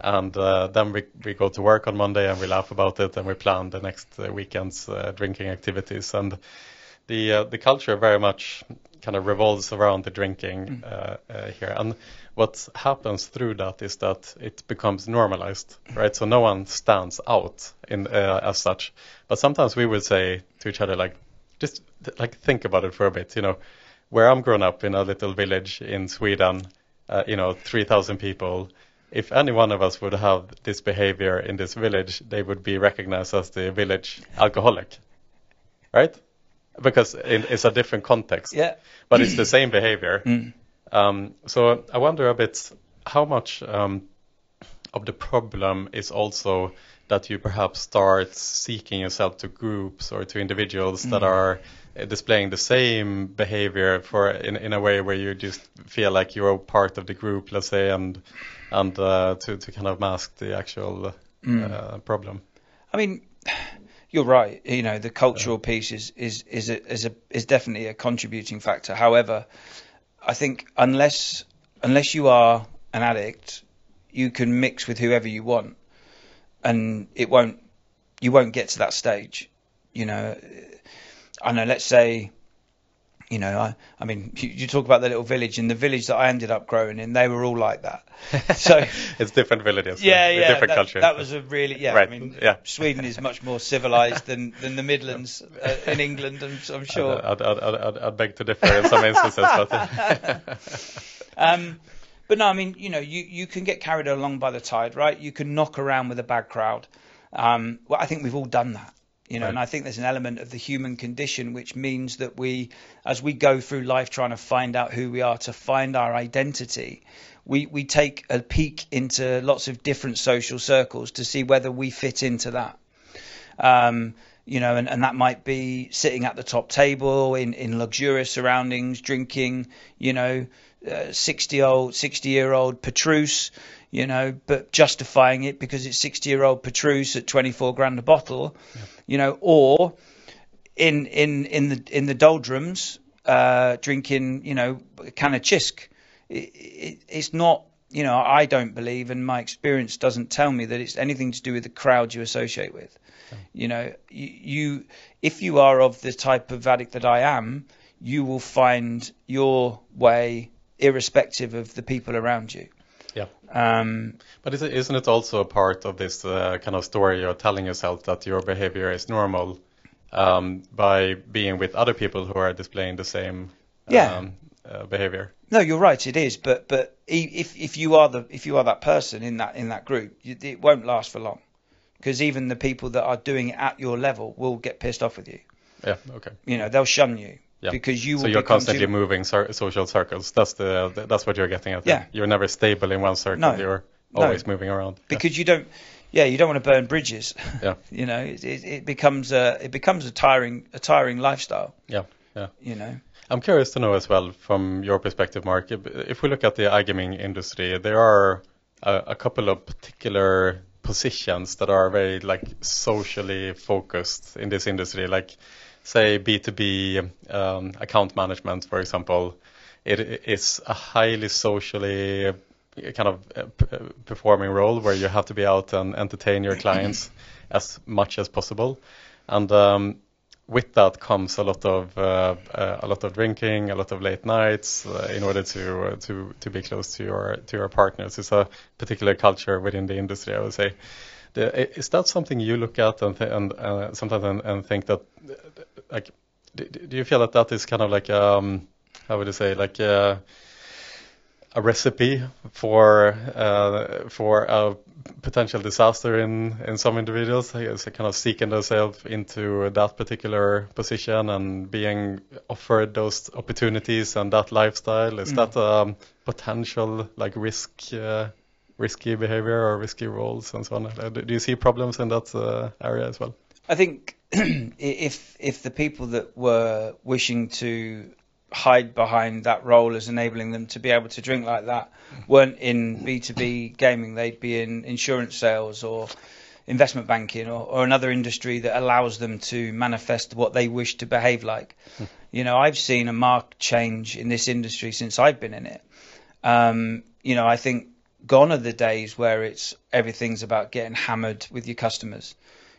and uh, then we we go to work on Monday and we laugh about it and we plan the next uh, weekend's uh, drinking activities. And the uh, the culture very much kind of revolves around the drinking uh, here. And what happens through that is that it becomes normalized, right? So no one stands out in uh, as such. But sometimes we would say to each other like, just like think about it for a bit, you know where I'm grown up in a little village in Sweden, uh, you know, 3,000 people. If any one of us would have this behavior in this village, they would be recognized as the village alcoholic, right? Because it's a different context, Yeah. but it's the same behavior. Mm. Um, so I wonder a bit how much um, of the problem is also that you perhaps start seeking yourself to groups or to individuals that are uh, displaying the same behavior for in, in a way where you just feel like you're part of the group, let's say, and and uh, to to kind of mask the actual uh, problem. I mean, you're right. You know, the cultural piece is is is a, is a is definitely a contributing factor. However, I think unless unless you are an addict, you can mix with whoever you want, and it won't you won't get to that stage. You know, I know. Let's say. You know, I, I mean, you, you talk about the little village. and the village that I ended up growing in, they were all like that. (laughs) So, it's different villages, yeah, with yeah, different that, cultures. that was a really yeah. Right, I mean, yeah. Sweden is much more civilized than, than the Midlands uh, in England. I'm, I'm sure. I'd, I'd, I'd, I'd, I'd beg to differ in some instances, but (laughs) Um, but no, I mean, you know, you, you can get carried along by the tide, right? You can knock around with a bad crowd. Um, well, I think we've all done that, you know, Right. and I think there's an element of the human condition which means that we, as we go through life trying to find out who we are, to find our identity, we, we take a peek into lots of different social circles to see whether we fit into that. Um, you know, and, and that might be sitting at the top table in, in luxurious surroundings, drinking, you know, uh, 60 old, 60 year old Petrus, you know, but justifying it because it's 60 year old Petrus at 24 grand a bottle, you know, or in, in, in the, in the doldrums uh, drinking, you know, a can of Chisk. It, it, it's not, you know, I don't believe, and my experience doesn't tell me that it's anything to do with the crowd you associate with. You know, you, you if you are of the type of addict that I am, you will find your way irrespective of the people around you. Yeah. Um, But isn't it also a part of this uh, kind of story you're telling yourself that your behavior is normal um, by being with other people who are displaying the same Yeah. um, uh, behavior? No, you're right. It is, but but if if you are the if you are that person in that in that group, it won't last for long, because even the people that are doing it at your level will get pissed off with you. Yeah. Okay. You know, they'll shun you Yeah. because you So you're constantly moving social circles. That's the that's what you're getting at. Yeah. You're never stable in one circle. No. You're No. always moving around. Yeah. because you don't. Yeah, you don't want to burn bridges. Yeah. (laughs) you know, it, it, it becomes a it becomes a tiring a tiring lifestyle. Yeah. Yeah. You know. I'm curious to know as well from your perspective, Mark, if if we look at the iGaming industry, there are a, a couple of particular positions that are very like socially focused in this industry, like say B2B um, account management, for example. It is a highly socially uh, kind of uh, uh, performing role where you have to be out and entertain your clients (clears throat) as much as possible. And um, with that comes a lot of uh, uh, a lot of drinking, a lot of late nights uh, in order to uh, to to be close to your to your partners. It's a particular culture within the industry, I would say. The, is that something you look at and and uh, sometimes and, and think that like do, do you feel that that is kind of like um how would you say like uh, a recipe for uh, for a potential disaster in in some individuals is kind of seeking themselves into that particular position and being offered those opportunities and that lifestyle is Mm. that a potential like risk uh, risky behavior or risky roles and so on Uh, do you see problems in that uh, area as well I think (clears throat) if if the people that were wishing to hide behind that role as enabling them to be able to drink like that weren't in B2B gaming, they'd be in insurance sales or investment banking or, or another industry that allows them to manifest what they wish to behave like. You know, I've seen a marked change in this industry since I've been in it. Um, you know, I think gone are the days where it's everything's about getting hammered with your customers.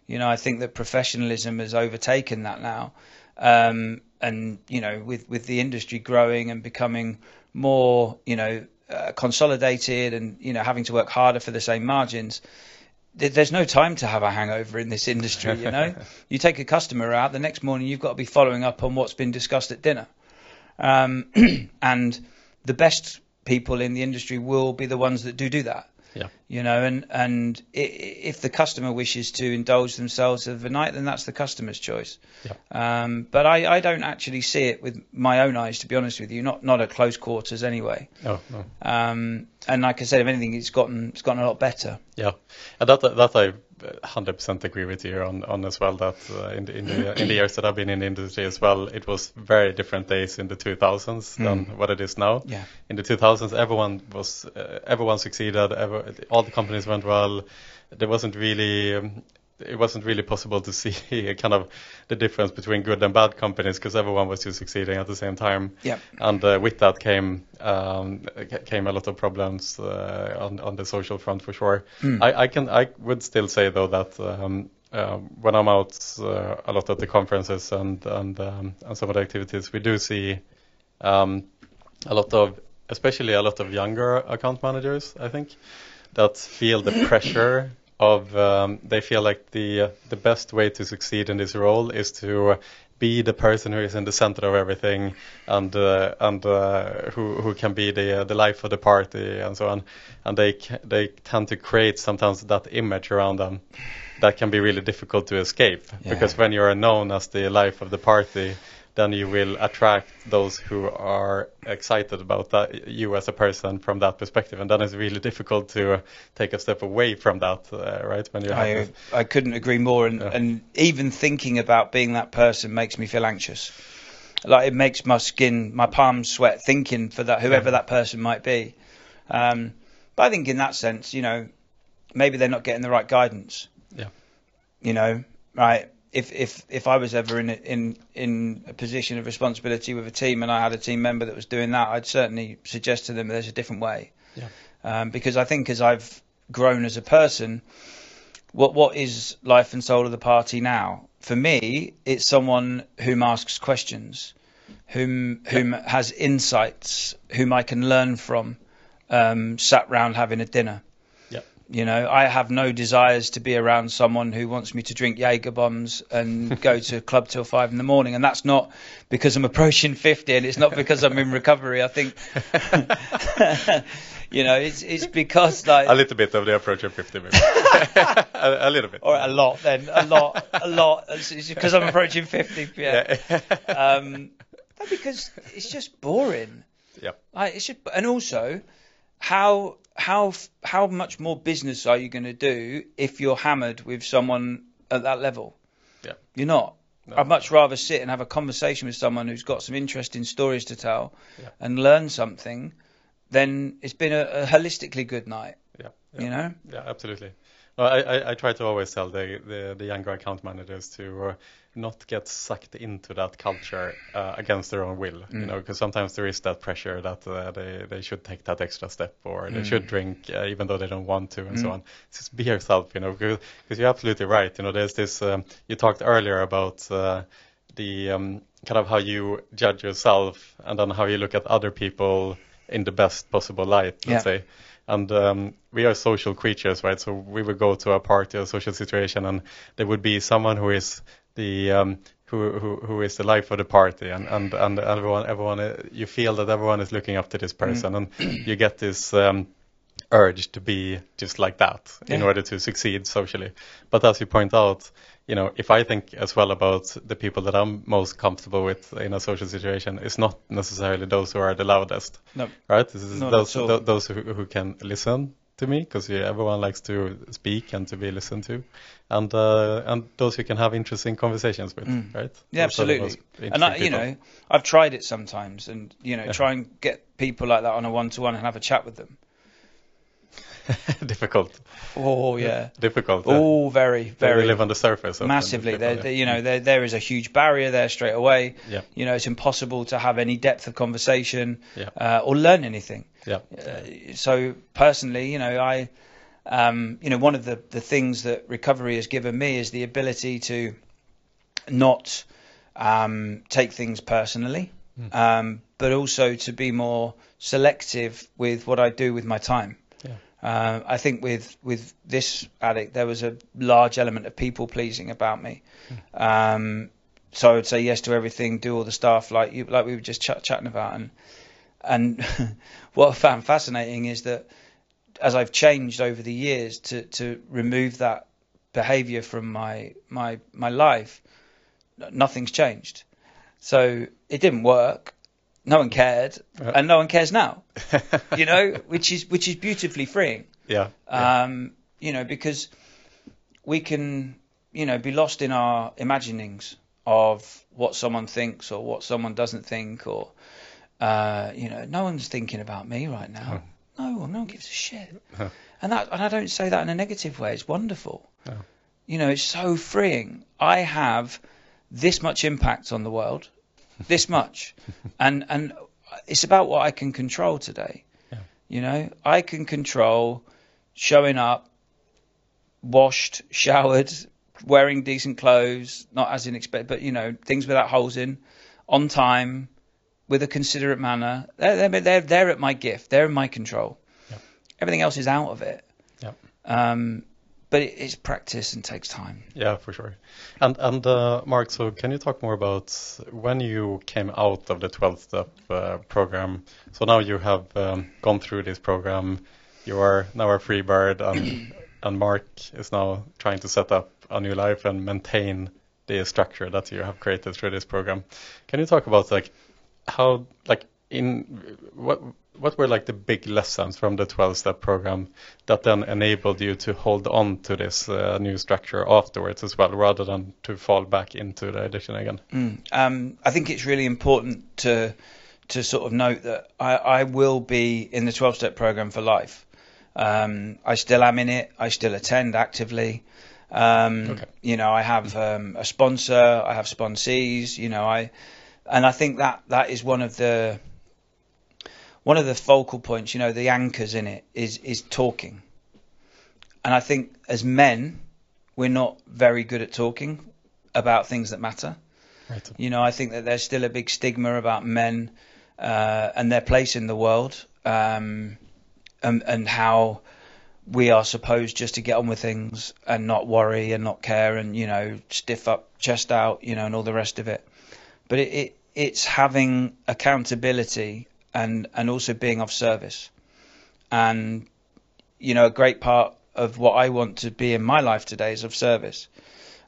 You know, I think that professionalism has overtaken that now. Um, and you know, with with the industry growing and becoming more, you know, uh, consolidated and you know having to work harder for the same margins, there's no time to have a hangover in this industry. You know, (laughs) you take a customer out, the next morning you've got to be following up on what's been discussed at dinner. Um, (clears throat) and the best people in the industry will be the ones that do do that. Yeah. You know, and and i- i- if the customer wishes to indulge themselves of the night, then that's the customer's choice. Um, but I, I don't actually see it with my own eyes, to be honest with you. Not not at close quarters anyway. no no Um, and like I said, if anything, it's gotten it's gotten a lot better. Yeah, and that that I 100% agree with you on, on as well. That uh, in the in the in the years that I've been in the industry as well, it was very different days in the 2000s than what it is now. Yeah. In the 2000s, everyone was uh, everyone succeeded. Ever, all the companies went well. There wasn't really. Um, it wasn't really possible to (laughs) see kind of the difference between good and bad companies because everyone was just succeeding at the same time. Yeah. And uh, with that came um, came a lot of problems uh, on on the social front for sure. I, I can I would still say though that um, uh, when I'm out uh, a lot at the conferences and and um, and some of the activities, we do see um, a lot of especially a lot of younger account managers. I think that feel the (coughs) pressure of um, they feel like the uh, the best way to succeed in this role is to be the person who is in the center of everything and uh, and uh, who who can be the uh, the life of the party and so on. And they they tend to create sometimes that image around them that can be really difficult to escape. Because when you are known as the life of the party then you will attract those who are excited about that you as a person from that perspective and then it's really difficult to take a step away from that uh, right when you I I couldn't agree more, and, Yeah. and even thinking about being that person makes me feel anxious. Like it makes my skin, my palms sweat thinking for that whoever that person might be. Um, but I think in that sense, you know, maybe they're not getting the right guidance. Yeah. You know, right? If if if I was ever in a, in in a position of responsibility with a team and I had a team member that was doing that, I'd certainly suggest to them there's a different way. Yeah. Um, because I think as I've grown as a person, what what is life and soul of the party now? For me, it's someone whom asks questions, whom whom has insights, whom I can learn from, um, sat round having a dinner. Yeah. You know, I have no desires to be around someone who wants me to drink Jaeger bombs and go (laughs) to a club till five in the morning. And that's not because I'm approaching 50 and it's not because I'm in recovery. I think, (laughs) you know, it's, it's because like. A little bit of the approach of 50 maybe. a, (laughs) a little bit. Or a lot then, a lot, a lot. It's because I'm approaching 50. Yeah. Um, because it's just boring. Yeah. Like, it's just, and also, how how how much more business are you going to do if you're hammered with someone at that level? Yeah. You're not. No. I'd much rather sit and have a conversation with someone who's got some interesting stories to tell Yeah. and learn something than it's been a, a holistically good night. Yeah. yeah. You know? Yeah, absolutely. No, I, I, I try to always tell the, the, the younger account managers to uh, not get sucked into that culture uh, against their own will. You Mm. know, because sometimes there is that pressure that uh, they, they should take that extra step or they Mm. should drink uh, even though they don't want to and so Mm. on. Just be yourself, you know, because you're absolutely right. You know, there's this, um, you talked earlier about uh, the um, kind of how you judge yourself and then how you look at other people in the best possible light, let's Yeah. say. And um, we are social creatures, right? So we would go to a party or social situation, and there would be someone who is the um, who, who who is the life of the party, and and and everyone everyone you feel that everyone is looking up to this person, and you get this. Um, urge to be just like that in order to succeed socially but as you point out you know if i think as well about the people that i'm most comfortable with in a social situation it's not necessarily those who are the loudest No. right this is those at all. tho- those who, who can listen to me because everyone likes to speak and to be listened to and uh, and those who can have interesting conversations with Mm. right Yeah, Those absolutely. And I, you people. know, I've tried it sometimes, and you know, Yeah. try and get people like that on a one-to-one and have a chat with them. (laughs) difficult Oh yeah. difficult. Oh, very, They very live on the surface massively. There, yeah. you know, there there is a huge barrier there straight away. Yeah. You know, it's impossible to have any depth of conversation Yeah. uh, or learn anything. yeah Uh, so personally, you know, I, um, you know, one of the the things that recovery has given me is the ability to not um, take things personally, um, but also to be more selective with what I do with my time. Uh, I think with with this addict, there was a large element of people pleasing about me. Um, so I would say yes to everything, do all the stuff like you, like we were just ch- chatting about, and and (laughs) what I found fascinating is that as I've changed over the years to to remove that behaviour from my my my life, nothing's changed. So it didn't work. No one cared, Yeah. and no one cares now. (laughs) You know, which is which is beautifully freeing. yeah yeah. Um, you know, because we can, you know, be lost in our imaginings of what someone thinks or what someone doesn't think, or, uh, you know, no one's thinking about me right now. No, one, no one gives a shit. And that, and I don't say that in a negative way. It's wonderful. No. You know, it's so freeing. I have this much impact on the world, this much, and and it's about what I can control today. Yeah. You know, I can control showing up, washed, showered, wearing decent clothes, not as in expect, but you know, things without holes in, on time, with a considerate manner. They're they're they're, they're at my gift. They're in my control. Yeah. Everything else is out of it. Yeah. Um, but it, it's practice and takes time. Yeah, for sure. And and uh, Mark, so can you talk more about when you came out of the 12-step uh, program? So now you have um, gone through this program. You are now a free bird, and (clears throat) and Mark is now trying to set up a new life and maintain the structure that you have created through this program. Can you talk about like how like in what what were like the big lessons from the 12 step program that then enabled you to hold on to this uh, new structure afterwards as well rather than to fall back into the addiction again Mm. Um, I think it's really important to to sort of note that I, I will be in the 12 step program for life. Um, I still am in it. I still attend actively. Um, Okay. You know, I have um, a sponsor, I have sponsees. You know, I and I think that that is one of the one of the focal points. You know, the anchors in it is is talking, and I think as men, we're not very good at talking about things that matter. Right. You know, I think that there's still a big stigma about men uh, and their place in the world, um, and, and how we are supposed just to get on with things and not worry and not care and you know stiff up, chest out, you know, and all the rest of it. But it, it it's having accountability and and also being of service, and you know, a great part of what I want to be in my life today is of service.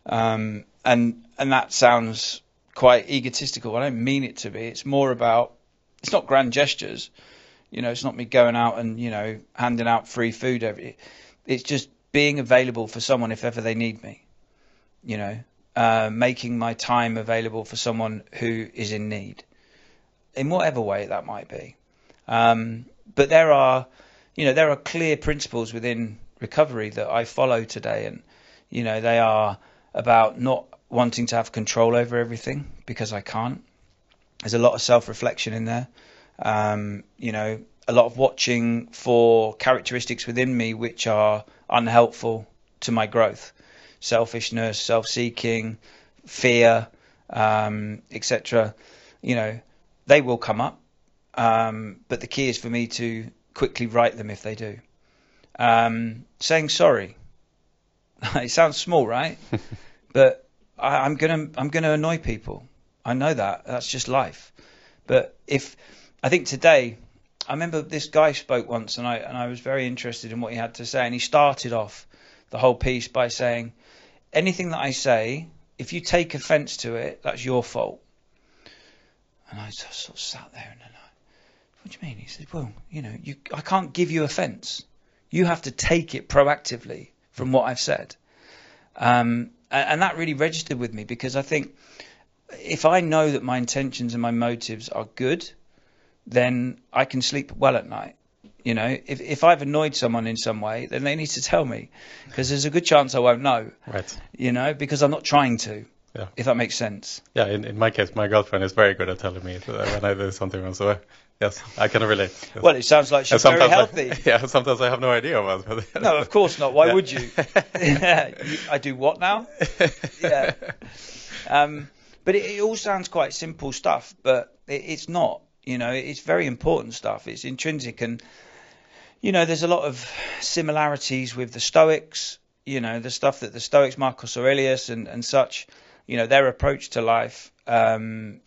Um, and and that sounds quite egotistical. I don't mean it to be. It's more about it's not grand gestures. You know, it's not me going out and you know handing out free food every. It's just being available for someone if ever they need me. You know, uh, making my time available for someone who is in need, in whatever way that might be. Um, but there are, you know, there are clear principles within recovery that I follow today, and you know, they are about not wanting to have control over everything because I can't. There's a lot of self-reflection in there. Um, you know, a lot of watching for characteristics within me which are unhelpful to my growth, selfishness, self-seeking, fear, um, etc. You know, they will come up, um, but the key is for me to quickly right them if they do. Um, saying sorry. (laughs) it sounds small, right? (laughs) but I, I'm gonna I'm gonna annoy people. I know that. That's just life. But if I think today, I remember this guy spoke once, and I and I was very interested in what he had to say, and he started off the whole piece by saying, anything that I say, if you take offence to it, that's your fault. And I just sort of sat there and then I, what do you mean? He said, well, you know, you I can't give you offence. You have to take it proactively from what I've said. Um, and, and that really registered with me because I think if I know that my intentions and my motives are good, then I can sleep well at night. You know, if if I've annoyed someone in some way, then they need to tell me because there's a good chance I won't know. Right. You know, because I'm not trying to. Yeah. If that makes sense. Yeah. In, in my case, my girlfriend is very good at telling me when I do something wrong. So uh, yes, I can relate. Yes. (laughs) Well, it sounds like she's very healthy. I, (laughs) yeah. Sometimes I have no idea about it. (laughs) No, of course not. Why Yeah. would you? you- I do what now? Yeah. Um, but it, it all sounds quite simple stuff, but it, it's not. You know, it's very important stuff. It's intrinsic, and you know, there's a lot of similarities with the Stoics. You know, the stuff that the Stoics, Marcus Aurelius, and and such. You know, their approach to life um,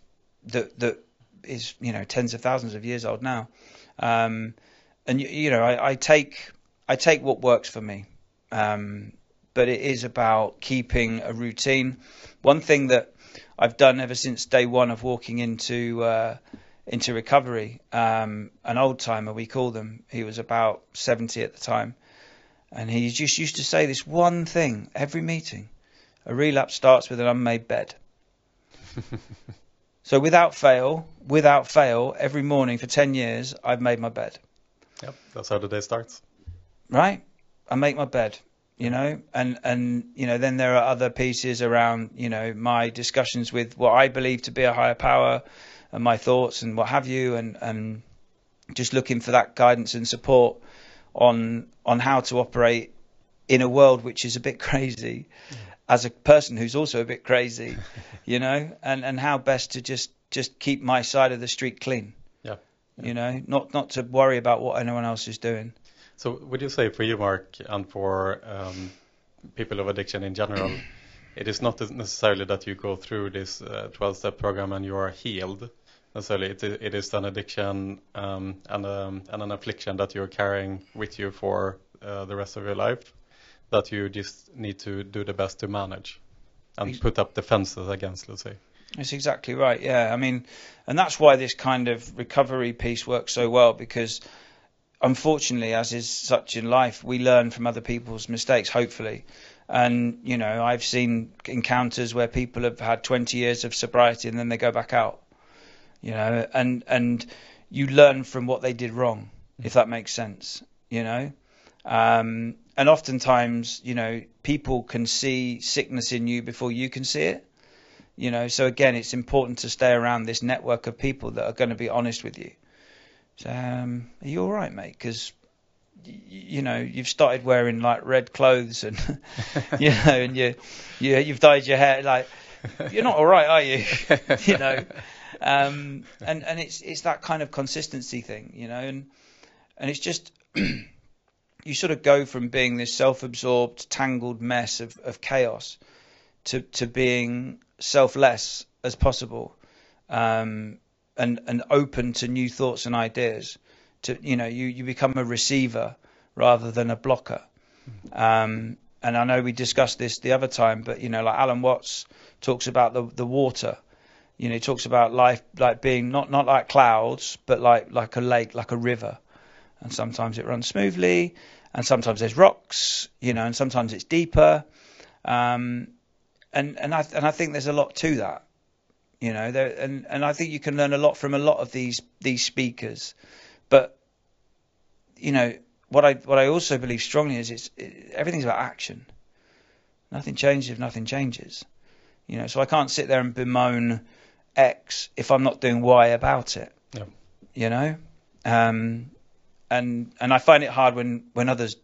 that that is you know tens of thousands of years old now. Um, and you, you know, I, I take I take what works for me. Um, but it is about keeping a routine. One thing that I've done ever since day one of walking into uh, into recovery, um, an old timer we call them. He was about 70 at the time, and he just used to say this one thing every meeting: a relapse starts with an unmade bed. (laughs) so without fail, without fail, every morning for 10 years, I've made my bed Yep. That's how the day starts. right? I make my bed, you know, and and you know then there are other pieces around you know my discussions with what I believe to be a higher power and my thoughts and what have you, and and just looking for that guidance and support on on how to operate in a world which is a bit (laughs) crazy mm. As a person who's also a bit crazy, (laughs) you know, and and how best to just just keep my side of the street clean. Yeah. You know, not not to worry about what anyone else is doing. So would you say for you, Mark, and for um, people of addiction in general, it is not necessarily that you go through this uh, 12-step program and you are healed. Necessarily, it, it is an addiction um, and, um, and an affliction that you're carrying with you for uh, the rest of your life that you just need to do the best to manage and put up defenses against, let's say. That's exactly right. Yeah, I mean, and that's why this kind of recovery piece works so well because, unfortunately, as is such in life, we learn from other people's mistakes. Hopefully, and you know, I've seen encounters where people have had 20 years of sobriety and then they go back out. You know, and and you learn from what they did wrong, if that makes sense. You know, Um, and oftentimes, you know, people can see sickness in you before you can see it. You know, so again, it's important to stay around this network of people that are going to be honest with you. So, um, are you all right, mate? Because you know you've started wearing like red clothes and (laughs) you know and you you you've dyed your hair like you're not all right, are you? (laughs) you know, um, and and it's it's that kind of consistency thing, you know, and and it's just (clears throat) you sort of go from being this self-absorbed, tangled mess of, of chaos to to being selfless as possible, um, and and open to new thoughts and ideas. To you know, you you become a receiver rather than a blocker. Um, and I know we discussed this the other time, but you know, like Alan Watts talks about the the water. You know, he talks about life like being not not like clouds, but like like a lake, like a river. And sometimes it runs smoothly, and sometimes there's rocks, you know, and sometimes it's deeper. Um, and and I and I think there's a lot to that, you know. There, and and I think you can learn a lot from a lot of these these speakers, but you know what I what I also believe strongly is it's it, everything's about action. Nothing changes if nothing changes. You know, so I can't sit there and bemoan X if I'm not doing Y about it. Yeah. You know, um, and and I find it hard when when others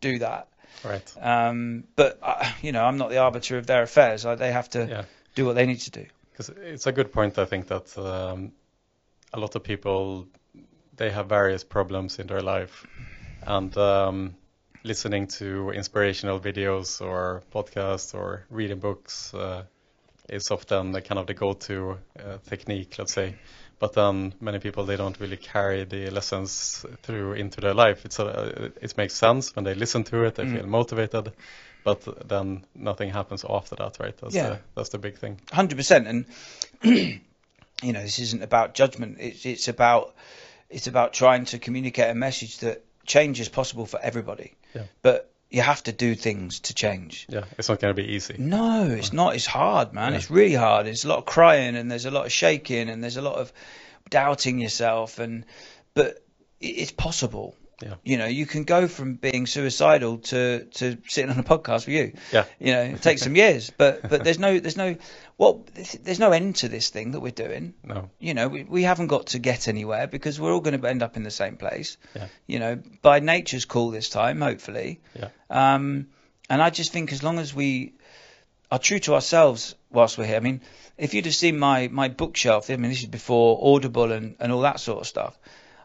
do that. Right. Um, but uh, you know, I'm not the arbiter of their affairs. I, they have to Yeah. do what they need to do. Because it's a good point. I think that um, a lot of people they have various problems in their life, and um, listening to inspirational videos or podcasts or reading books uh, is often the kind of the go-to uh, technique, let's say. But then many people they don't really carry the lessons through into their life. It's a, it makes sense when they listen to it, they Mm. feel motivated, but then nothing happens after that, right? That's Yeah. the, that's the big thing. hundred percent. And (clears throat) you know, this isn't about judgment. It's it's about it's about trying to communicate a message that change is possible for everybody. Yeah. But you have to do things to change. Yeah, it's not going to be easy. No, it's not. It's hard, man. Yeah. It's really hard. There's a lot of crying and there's a lot of shaking and there's a lot of doubting yourself and but it's possible. Yeah. You know, you can go from being suicidal to to sitting on a podcast with you. Yeah. You know, it takes some years, but but there's no there's no well there's no end to this thing that we're doing. No. You know, we, we haven't got to get anywhere because we're all going to end up in the same place. Yeah. You know, by nature's call this time, hopefully. Yeah. Um, and I just think as long as we are true to ourselves whilst we're here. I mean, if you'd have seen my my bookshelf, I mean, this is before Audible and, and all that sort of stuff.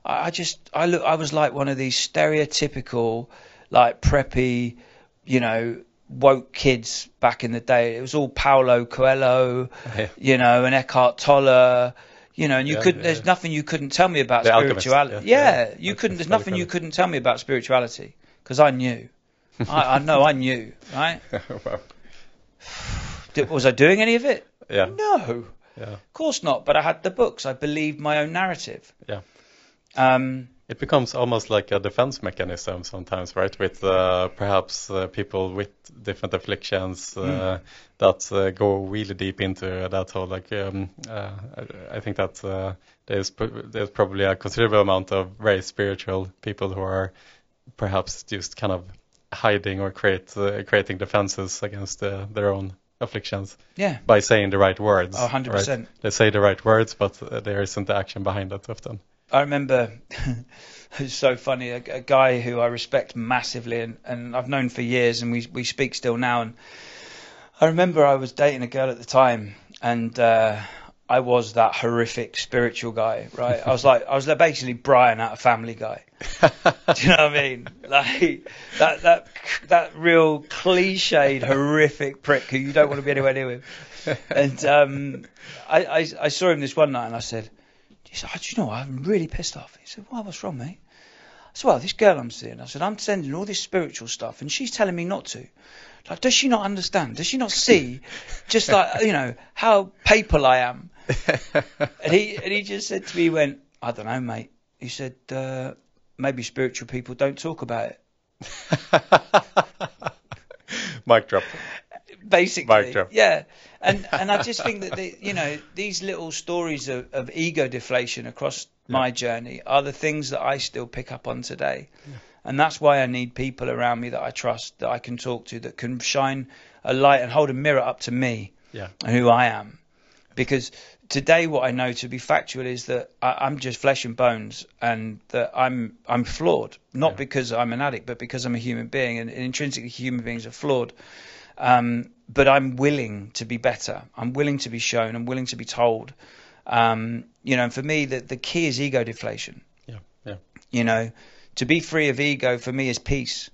I, just I look I was like one of these stereotypical like preppy, you know, woke kids back in the day. It was all Paulo Coelho, (laughs) Yeah. you know, and Eckhart Tolle. You know, and you Yeah, couldn't. yeah, There's nothing you couldn't tell me about The spirituality. yeah, you That's couldn't. There's nothing you couldn't tell me about spirituality because I knew. (laughs) I, I know I knew, right? (laughs) Wow. Did, was I doing any of it? Yeah. No, Yeah. of course not. But I had the books. I believed my own narrative. Yeah. Um, It becomes almost like a defense mechanism sometimes, right? With uh, perhaps uh, people with different afflictions uh, that uh, go really deep into that whole like. Um, uh, I, I think that uh, there's there's probably a considerable amount of very spiritual people who are perhaps just kind of hiding or create uh, creating defenses against uh, their own afflictions yeah. by saying the right words. Oh, 100%. right? They say the right words, but there isn't the action behind it often. I remember (laughs) it's so funny a, a guy who I respect massively and, and I've known for years and we we speak still now and I remember I was dating a girl at the time and uh, I was that horrific spiritual guy right? I was like I was basically Brian out of Family Guy. (laughs) Do you know what I mean? Like that that that real cliched horrific prick who you don't want to be anywhere near with. And um, I, I I saw him this one night and I said he said, oh, do you know. I'm really pissed off. He said, why, what's wrong, mate? I said, well, this girl I'm seeing, I said, I'm sending all this spiritual stuff and she's telling me not to. Like, does she not understand? Does she not see (laughs) just like, you know, how papal I am? And he, and he just said to me, he went, I don't know, mate. He said, uh, maybe spiritual people don't talk about it. (laughs) Mic drop. Basically. Yeah, and and I just think that the, you know these little stories of, of ego deflation across my journey are the things that I still pick up on today. And that's why I need people around me that I trust, that I can talk to, that can shine a light and hold a mirror up to me Yeah. and who I am. Because today, what I know to be factual is that I, I'm just flesh and bones, and that I'm I'm flawed. Not Yeah. because I'm an addict, but because I'm a human being, and, and intrinsically human beings are flawed. Um, but I'm willing to be better. I'm willing to be shown. I'm willing to be told. Um, you know, and for me, the the key is ego deflation. Yeah. Yeah. You know, to be free of ego for me is peace.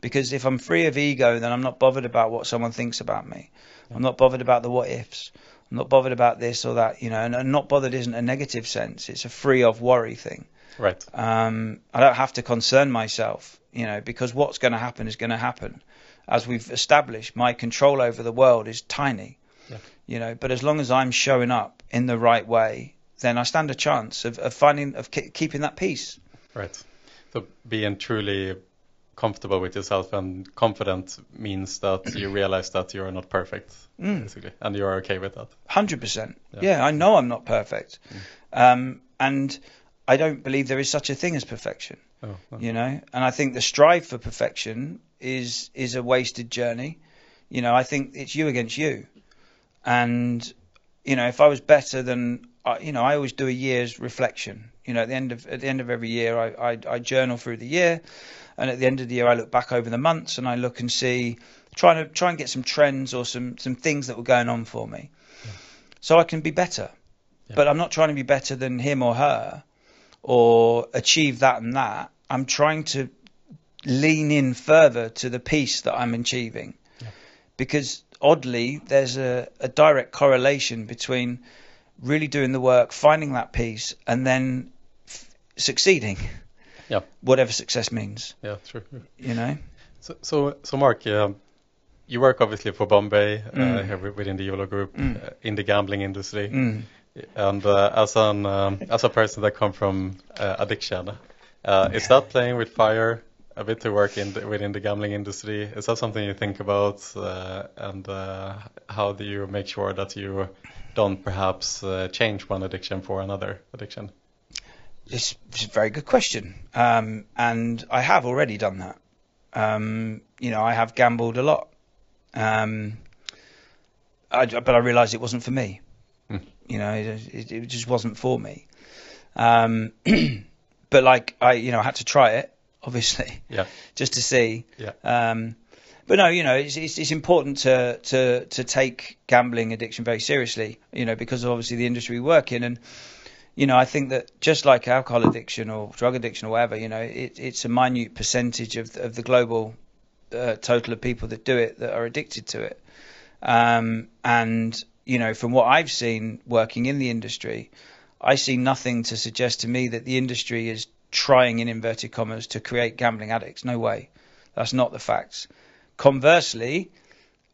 Because if I'm free of ego, then I'm not bothered about what someone thinks about me. I'm not bothered about the what ifs. I'm not bothered about this or that, you know, and, and not bothered isn't a negative sense. It's a free of worry thing. Right. Um, I don't have to concern myself, you know, because what's going to happen is going to happen. As we've established, my control over the world is tiny, Yeah. you know, but as long as I'm showing up in the right way, then I stand a chance of, of finding, of ke- keeping that peace. Right. So being truly comfortable with yourself and confident means that you (clears throat) realize that you are not perfect, Mm. basically, and you are okay with that. Hundred percent. Yeah. Yeah, I know I'm not perfect, um, and I don't believe there is such a thing as perfection. Oh, oh. You know, and I think the strive for perfection is is a wasted journey. You know, I think it's you against you, and you know, if I was better than, you know, I always do a year's reflection. You know, at the end of at the end of every year, I, I, I journal through the year, and at the end of the year, I look back over the months and I look and see, trying to try and get some trends or some some things that were going on for me, so I can be better. Yeah. But I'm not trying to be better than him or her, or achieve that and that. I'm trying to lean in further to the peace that I'm achieving, Yeah. because oddly, there's a, a direct correlation between really doing the work, finding that peace, and then f- succeeding. Yeah. (laughs) Whatever success means, Yeah, true. you know. So, so, so Mark, um, you work obviously for Bombay uh, Mm. here within the YOLO group Mm. uh, in the gambling industry, Mm. and uh, as an um, as a person that come from uh, addiction, uh, is that playing with fire a bit to work in the, within the gambling industry? Is that something you think about, uh, and uh, how do you make sure that you don't perhaps uh, change one addiction for another addiction? It's, it's a very good question, um, and I have already done that. Um, you know, I have gambled a lot, um, I, but I realised it wasn't for me. Hmm. You know, it, it, it just wasn't for me. Um, (clears throat) but like I, you know, I had to try it, obviously, Yeah, just to see. yeah, Um, but no, you know, it's, it's, it's important to, to, to take gambling addiction very seriously, you know, because of obviously the industry we work in. And, you know, I think that just like alcohol addiction or drug addiction or whatever, you know, it, it's a minute percentage of, of the global uh, total of people that do it that are addicted to it. Um, and, you know, from what I've seen working in the industry, I see nothing to suggest to me that the industry is trying, in inverted commas, to create gambling addicts. No way. That's not the facts. Conversely,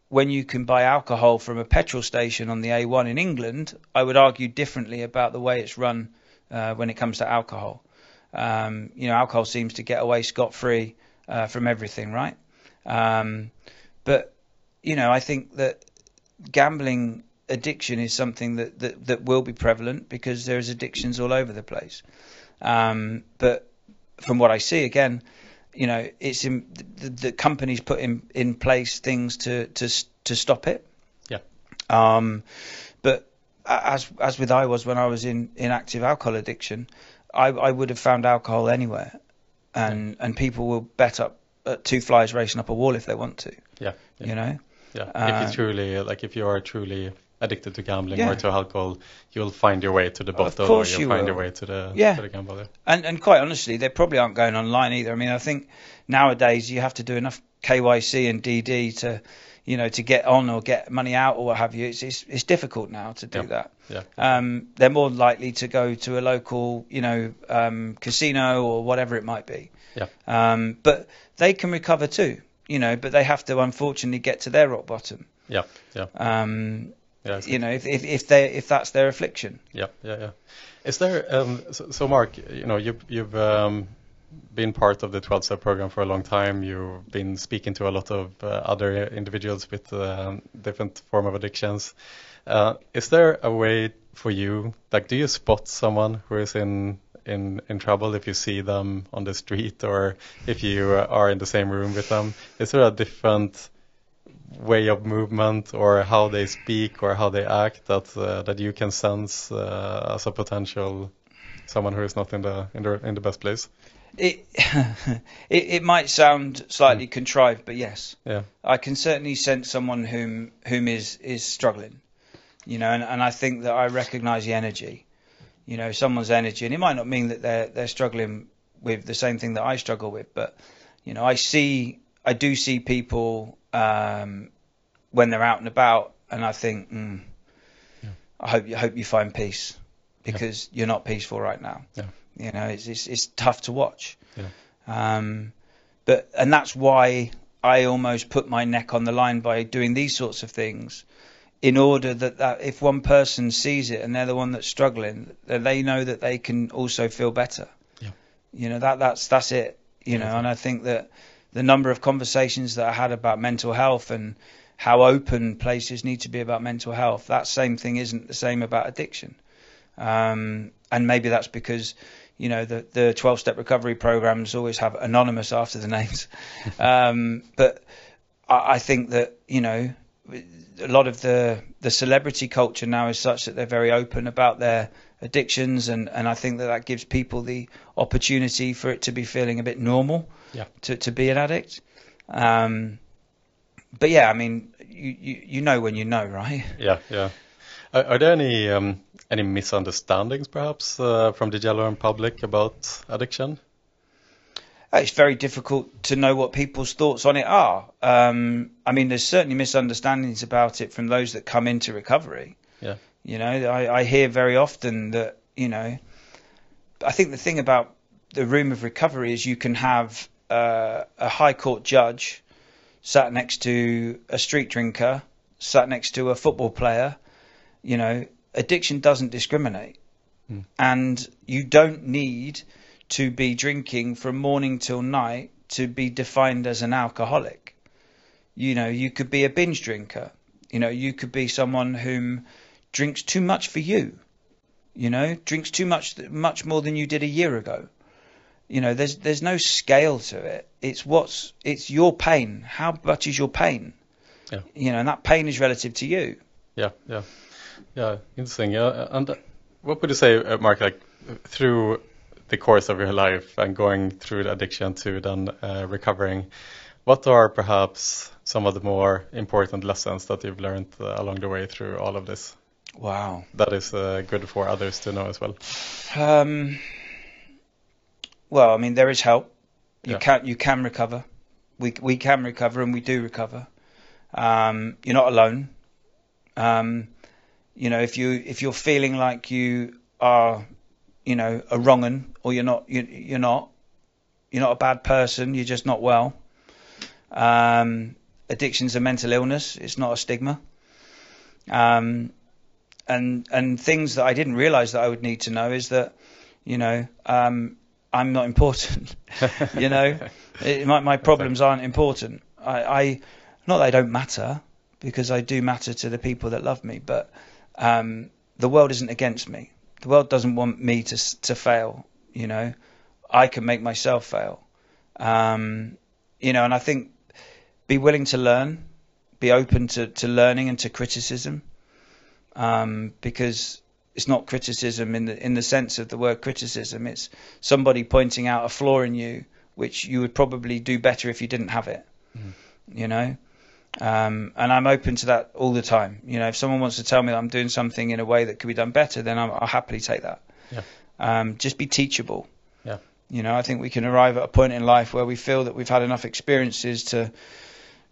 when you can buy alcohol from a petrol station on the A1 in England, I would argue differently about the way it's run uh, when it comes to alcohol. Um, you know, alcohol seems to get away scot free uh, from everything, right? Um, but you know, I think that gambling addiction is something that, that, that will be prevalent because there's addictions all over the place. Um, but from what I see, again, you know, it's in the, the companies put in, in place things to, to to stop it. Yeah. Um, but as as with I was when I was in, in active alcohol addiction, I, I would have found alcohol anywhere, and and people will bet up at two flies racing up a wall if they want to. yeah, yeah. You know. Yeah, if Uh, you truly like, if you are truly addicted to gambling Yeah. or to alcohol, you'll find your way to the Of bottle, or you'll you find will. your way to the Yeah. to the gambler. And and quite honestly, they probably aren't going online either. I mean, I think nowadays you have to do enough KYC and DD to, you know, to get on or get money out or what have you. It's it's, it's difficult now to do Yeah. that. Yeah, Um, they're more likely to go to a local, you know, um, casino or whatever it might be. Yeah. Um, but they can recover too, you know, but they have to unfortunately get to their rock bottom. yeah, yeah, Um, yeah. you know, if if if they if that's their affliction. Yeah, yeah, yeah. Is there um, so, so Mark, you know, you've you've um, been part of the 12 step program for a long time. You've been speaking to a lot of uh, other individuals with um, different form of addictions. Uh, is there a way for you, like, do you spot someone who is in in in trouble if you see them on the street or if you are in the same room with them? Is there a different way of movement or how they speak or how they act that uh, that you can sense uh, as a potential someone who is not in the in the in the best place? It, (laughs) it it might sound slightly contrived, but yes, Yeah. I can certainly sense someone whom whom is is struggling, you know, and, and I think that I recognise the energy, you know, someone's energy, and it might not mean that they're they're struggling with the same thing that I struggle with, but you know, I see I do see people um, when they're out and about, and I think, mm, I hope you hope you find peace because you're not peaceful right now. Yeah. You know, it's it's, it's tough to watch. Yeah. Um, but and that's why I almost put my neck on the line by doing these sorts of things, in order that, that if one person sees it and they're the one that's struggling, that they know that they can also feel better. Yeah. You know that that's that's it. You know, Yeah. and I think that the number of conversations that I had about mental health and how open places need to be about mental health, that same thing isn't the same about addiction. Um, and maybe that's because you know the the 12 step recovery programs always have anonymous after the names (laughs) um, but I, I think that you know a lot of the the celebrity culture now is such that they're very open about their addictions and and I think that that gives people the opportunity for it to be feeling a bit normal Yeah. to to be an addict um, but yeah I mean you, you you know when you know right Yeah, yeah. Are, are there any um, any misunderstandings perhaps uh, from the general public about addiction? Uh, It's very difficult to know what people's thoughts on it are. Um, I mean, there's certainly misunderstandings about it from those that come into recovery. Yeah. You know, I, I hear very often that, you know, I think the thing about the room of recovery is you can have uh, a high court judge sat next to a street drinker, sat next to a football player. You know, addiction doesn't discriminate. Mm. And you don't need to be drinking from morning till night to be defined as an alcoholic. You know, you could be a binge drinker. You know, you could be someone whom drinks too much for you. You know, drinks too much, much more than you did a year ago. You know, there's there's no scale to it. It's what's it's your pain. How much is your pain? Yeah. You know, and that pain is relative to you. Yeah, yeah, yeah. Interesting. Yeah, and what would you say, uh, Mark? Like through the course of your life and going through the addiction to then uh, recovering, what are perhaps some of the more important lessons that you've learned uh, along the way through all of this? Wow. That is uh, good for others to know as well. Um, well, I mean, there is help. You Yeah. can you can recover. We we can recover, and we do recover. Um, you're not alone. Um, you know, if you if you're feeling like you are, you know, a wrong 'un, or you're not, you, you're not. You're not a bad person. You're just not well. Um, addiction's a mental illness. It's not a stigma. Um, and and things that I didn't realise that I would need to know is that, you know, um, I'm not important. (laughs) you know, it, my my problems aren't important. I, I not that I don't matter because I do matter to the people that love me, but um, the world isn't against me. The world doesn't want me to to fail. You know, I can make myself fail. Um, you know, and I think be willing to learn, be open to, to learning and to criticism, um, because it's not criticism in the in the sense of the word criticism. It's somebody pointing out a flaw in you, which you would probably do better if you didn't have it. You know, um, and I'm open to that all the time. You know, if someone wants to tell me that I'm doing something in a way that could be done better, then I'm, I'll happily take that. Yeah. Um, just be teachable. Yeah. You know, I think we can arrive at a point in life where we feel that we've had enough experiences to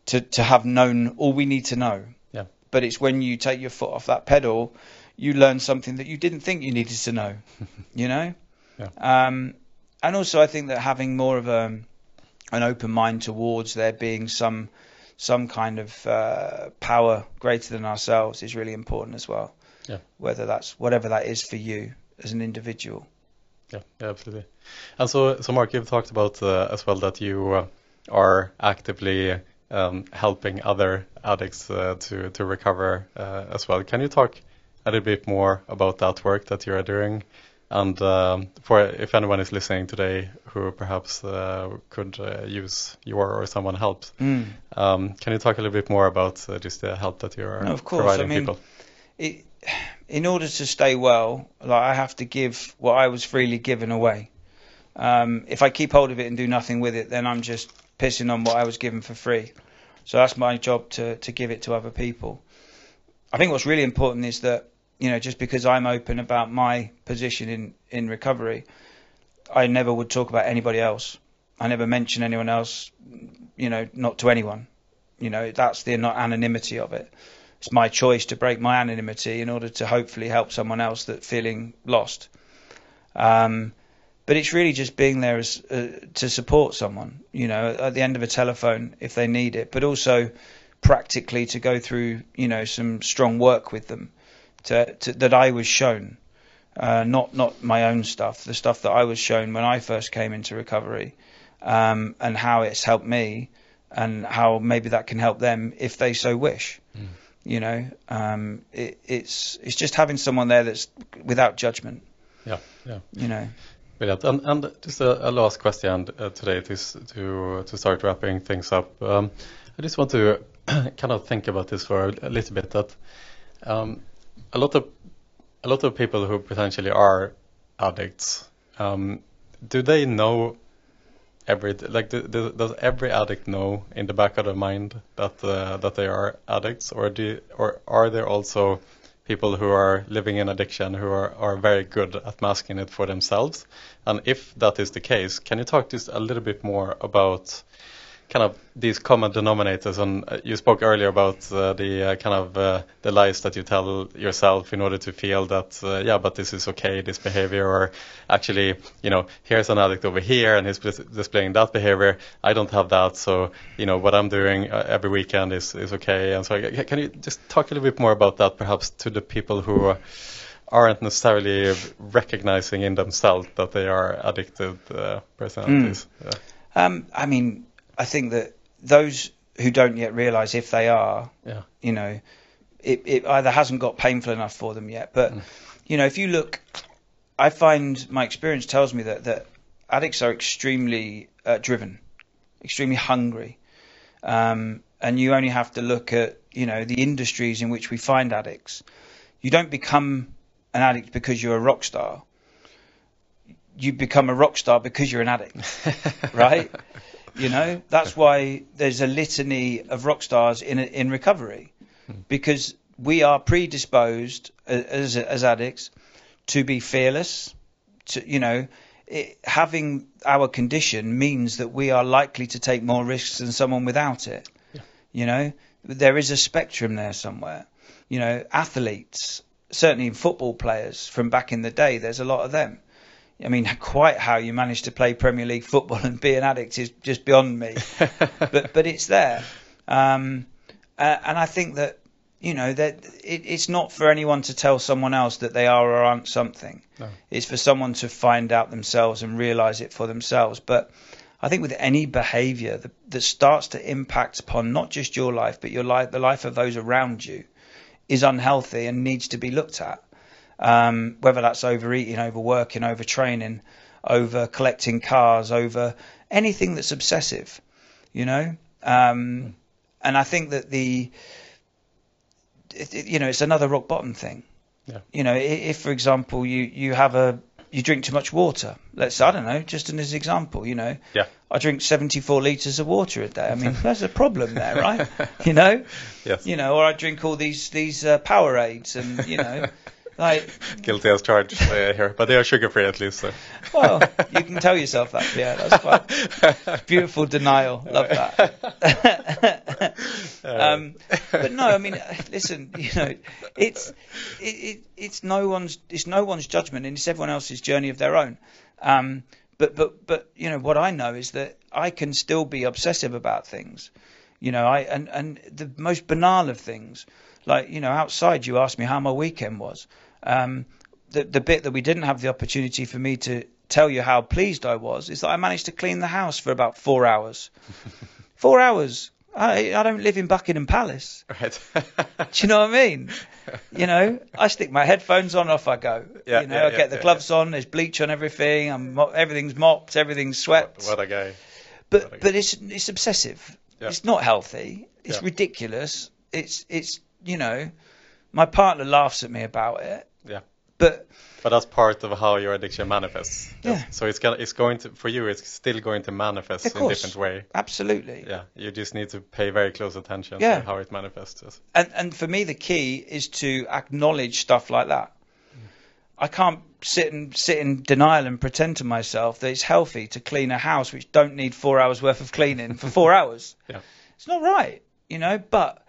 to to have known all we need to know. Yeah. But it's when you take your foot off that pedal, you learn something that you didn't think you needed to know. (laughs) you know. Yeah. Um, and also, I think that having more of a an open mind towards there being some some kind of uh, power greater than ourselves is really important as well. Yeah. Whether that's whatever that is for you as an individual. Yeah, yeah, absolutely. And so, so Mark, you've talked about uh, as well that you uh, are actively um, helping other addicts uh, to to recover uh, as well. Can you talk a little bit more about that work that you are doing And um, for if anyone is listening today who perhaps uh, could uh, use your or someone help, Mm. um, can you talk a little bit more about uh, just the help that you are No, of course. providing I mean, people? it, in order to stay well, like I have to give what I was freely given away. Um, if I keep hold of it and do nothing with it, then I'm just pissing on what I was given for free. So that's my job to to give it to other people. I think what's really important is that you know just because I'm open about my position in in recovery, I never would talk about anybody else. I never mention anyone else. You know, not to anyone. You know, that's the anonymity of it it's my choice to break my anonymity in order to hopefully help someone else that feeling lost. Um, but it's really just being there as, uh, to support someone, you know, at the end of a telephone if they need it, but also practically to go through, you know, some strong work with them to, to that I was shown, uh, not not my own stuff, the stuff that I was shown when I first came into recovery, um, and how it's helped me, and how maybe that can help them if they so wish you know um, it, it's it's just having someone there that's without judgment Yeah, yeah. you know Brilliant. And, and just a, a last question uh, today to, to to start wrapping things up. Um, I just want to (clears throat) kind of think about this for a, a little bit. That um, a lot of a lot of people who potentially are addicts, um, do they know every like do, do, does every addict know in the back of their mind that uh, that they are addicts, or do or are there also people who are living in addiction who are, are very good at masking it for themselves. And if that is the case, can you talk just a little bit more about kind of these common denominators? And uh, you spoke earlier about uh, the uh, kind of uh, the lies that you tell yourself in order to feel that uh, yeah, but this is okay, this behavior, or actually, you know, here's an addict over here and he's displaying that behavior. I don't have that, so you know what I'm doing every weekend is is okay. And so, can you just talk a little bit more about that, perhaps to the people who aren't necessarily recognizing in themselves that they are addicted personalities? Yeah. um, I mean I think that those who don't yet realize if they are Yeah. you know it, it either hasn't got painful enough for them yet but you know if you look I find my experience tells me that that addicts are extremely uh, driven extremely hungry um, and you only have to look at you know the industries in which we find addicts. You don't become an addict because you're a rock star. You become a rock star because you're an addict, (laughs) right? You know that's why there's a litany of rock stars in in recovery, hmm. because we are predisposed as as addicts to be fearless, to you know it, having our condition means that we are likely to take more risks than someone without it. You know, there is a spectrum there somewhere. You know, athletes, certainly football players from back in the day, there's a lot of them. I mean, (laughs) quite how you manage to play Premier League football and be an addict is just beyond me. (laughs) but but it's there, um, uh, and I think that you know that it, it's not for anyone to tell someone else that they are or aren't something. No. It's for someone to find out themselves and realize it for themselves. But I think with any behavior that, that starts to impact upon not just your life, but your life, the life of those around you, is unhealthy and needs to be looked at. Um, whether that's overeating, overworking, overtraining, over collecting cars, over anything that's obsessive, you know. Um, and I think that the, it, it- you know, it's another rock bottom thing. Yeah. You know, if for example you you have a you drink too much water. Let's I don't know, just as an example, you know. Yeah. I drink 74 liters of water a day. I mean, (laughs) there's a problem there, right? You know, (laughs) Yes. you know, or I drink all these these uh, Powerades, and you know, (laughs) like, (laughs) Guilty as charged uh, here, but they are sugar free at least. So. well, you can tell (laughs) yourself that. Yeah, that's quite beautiful denial. Love that. (laughs) um, but no, I mean, listen, you know, it's it, it, it's no one's it's no one's judgment, and it's everyone else's journey of their own. Um, but but but you know what I know is that I can still be obsessive about things. You know, I and and the most banal of things, like you know, outside you asked me how my weekend was. Um, the the bit that we didn't have the opportunity for me to tell you how pleased I was is that I managed to clean the house for about four hours. (laughs) four hours. I I don't live in Buckingham Palace. Right. (laughs) Do you know what I mean? You know, I stick my headphones on, off I go. Yeah, you know, yeah, I yeah, get the yeah, gloves on. There's bleach on everything. I'm everything's mopped. Everything's swept. what a guy. but what a- but it's it's obsessive. Yeah. It's not healthy. It's ridiculous. It's it's you know, my partner laughs at me about it. Yeah. But But that's part of how your addiction manifests. Yeah. So it's gonna, it's going to, for you, it's still going to manifest in a different way. absolutely. Yeah. You just need to pay very close attention Yeah. to how it manifests. And and for me the key is to acknowledge stuff like that. Mm. I can't sit and sit in denial and pretend to myself that it's healthy to clean a house which don't need four hours worth of cleaning for four (laughs) hours. Yeah. It's not right, you know. But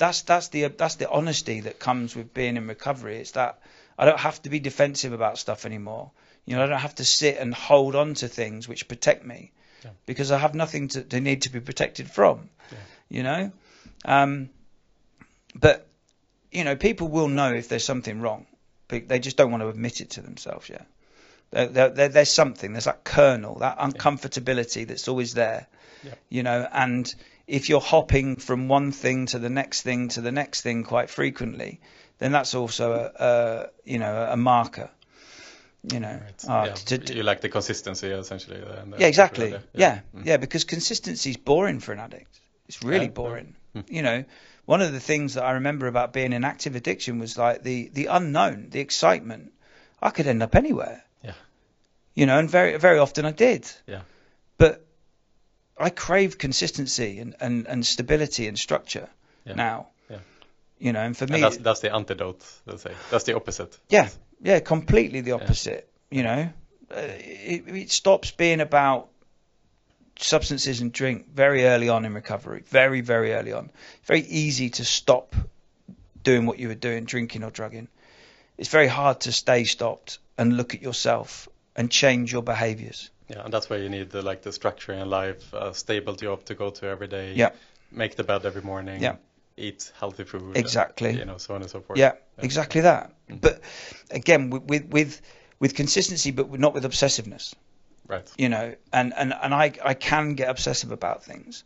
that's that's the that's the honesty that comes with being in recovery. It's that I don't have to be defensive about stuff anymore. You know, I don't have to sit and hold on to things which protect me Yeah. because I have nothing to, to need to be protected from. Yeah. You know, um, but you know, people will know if there's something wrong, but they just don't want to admit it to themselves yet. There, there, there, there's something, there's that kernel, that uncomfortability that's always there. Yeah. You know, and if you're hopping from one thing to the next thing to the next thing quite frequently, then that's also a, a you know a marker. You know, Right. uh, yeah. to- to- you like the consistency essentially. uh, the- yeah, exactly. Yeah. Yeah, Mm. yeah, because consistency's boring for an addict. It's really Yeah, boring. yeah. You know, one of the things that I remember about being in active addiction was like the the unknown, the excitement. I could end up anywhere. Yeah. You know, and very very often I did. Yeah. But I crave consistency and and, and stability and structure Yeah. now. Yeah. You know, and for And me, that's that's the antidote. Let's say that's the opposite. yeah, yeah, completely the opposite. You know, uh, it, it stops being about substances and drink very early on in recovery. Very, very early on. Very easy to stop doing what you were doing, drinking or drugging. It's very hard to stay stopped and look at yourself and change your behaviors. Yeah, and that's why you need the like the structure in life, a stable job to go to every day. Yeah. Make the bed every morning. Yeah. Eat healthy food. Exactly. You know, so on and so forth. Yeah, exactly that. Mhm. But again, with with with, with consistency, but not with obsessiveness. Right. you know, and, and, and I, I can get obsessive about things.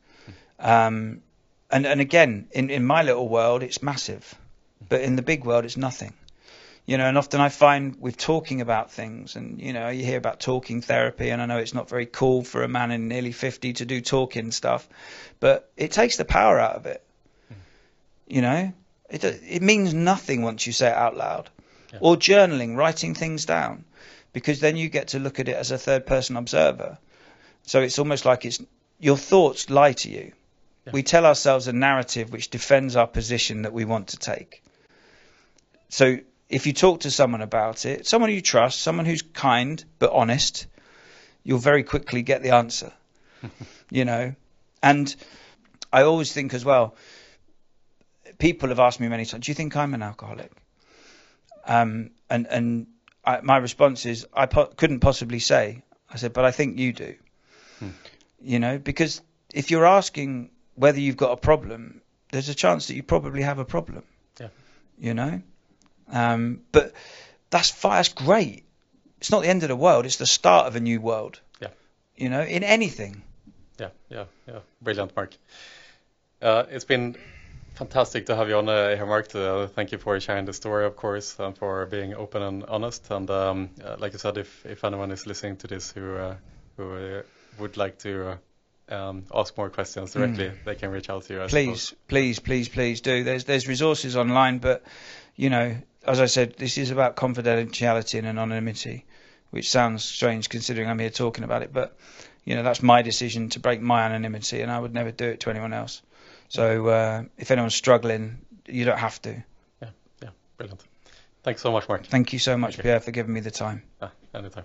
Um, and, and again, in, in my little world, it's massive, but in the big world, it's nothing. You know, and often I find with talking about things, and you know, you hear about talking therapy, and I know it's not very cool for a man in nearly 50 to do talking stuff, but it takes the power out of it. Hmm. You know, it it means nothing once you say it out loud, Yeah. or journaling, writing things down because then you get to look at it as a third person observer. So it's almost like it's your thoughts lie to you. Yeah. We tell ourselves a narrative which defends our position that we want to take. So if you talk to someone about it, someone you trust, someone who's kind but honest, you'll very quickly get the answer. (laughs) you know, and I always think as well. People have asked me many times, "Do you think I'm an alcoholic?" Um, and and I, my response is, I po- couldn't possibly say. I said, but I think you do. Hmm. You know, because if you're asking whether you've got a problem, there's a chance that you probably have a problem. Yeah. You know, um, but that's that's great. It's not the end of the world. It's the start of a new world. Yeah. You know, in anything. Yeah, yeah, yeah. Brilliant, Mark. Uh, it's been fantastic to have you on uh, here, Mark. Uh, thank you for sharing the story, of course, and for being open and honest. And um, uh, like I said, if, if anyone is listening to this who uh, who uh, would like to uh, um, ask more questions directly, they can reach out to you. I Hmm. please, suppose. please, please, please do. There's there's resources online, but you know, as I said, this is about confidentiality and anonymity, which sounds strange considering I'm here talking about it. But you know, that's my decision to break my anonymity, and I would never do it to anyone else. So uh, if anyone's struggling, you don't have to. Yeah, yeah, brilliant. Thanks so much, Mark. Thank you so much. Pierre, for giving me the time. Ah, anytime.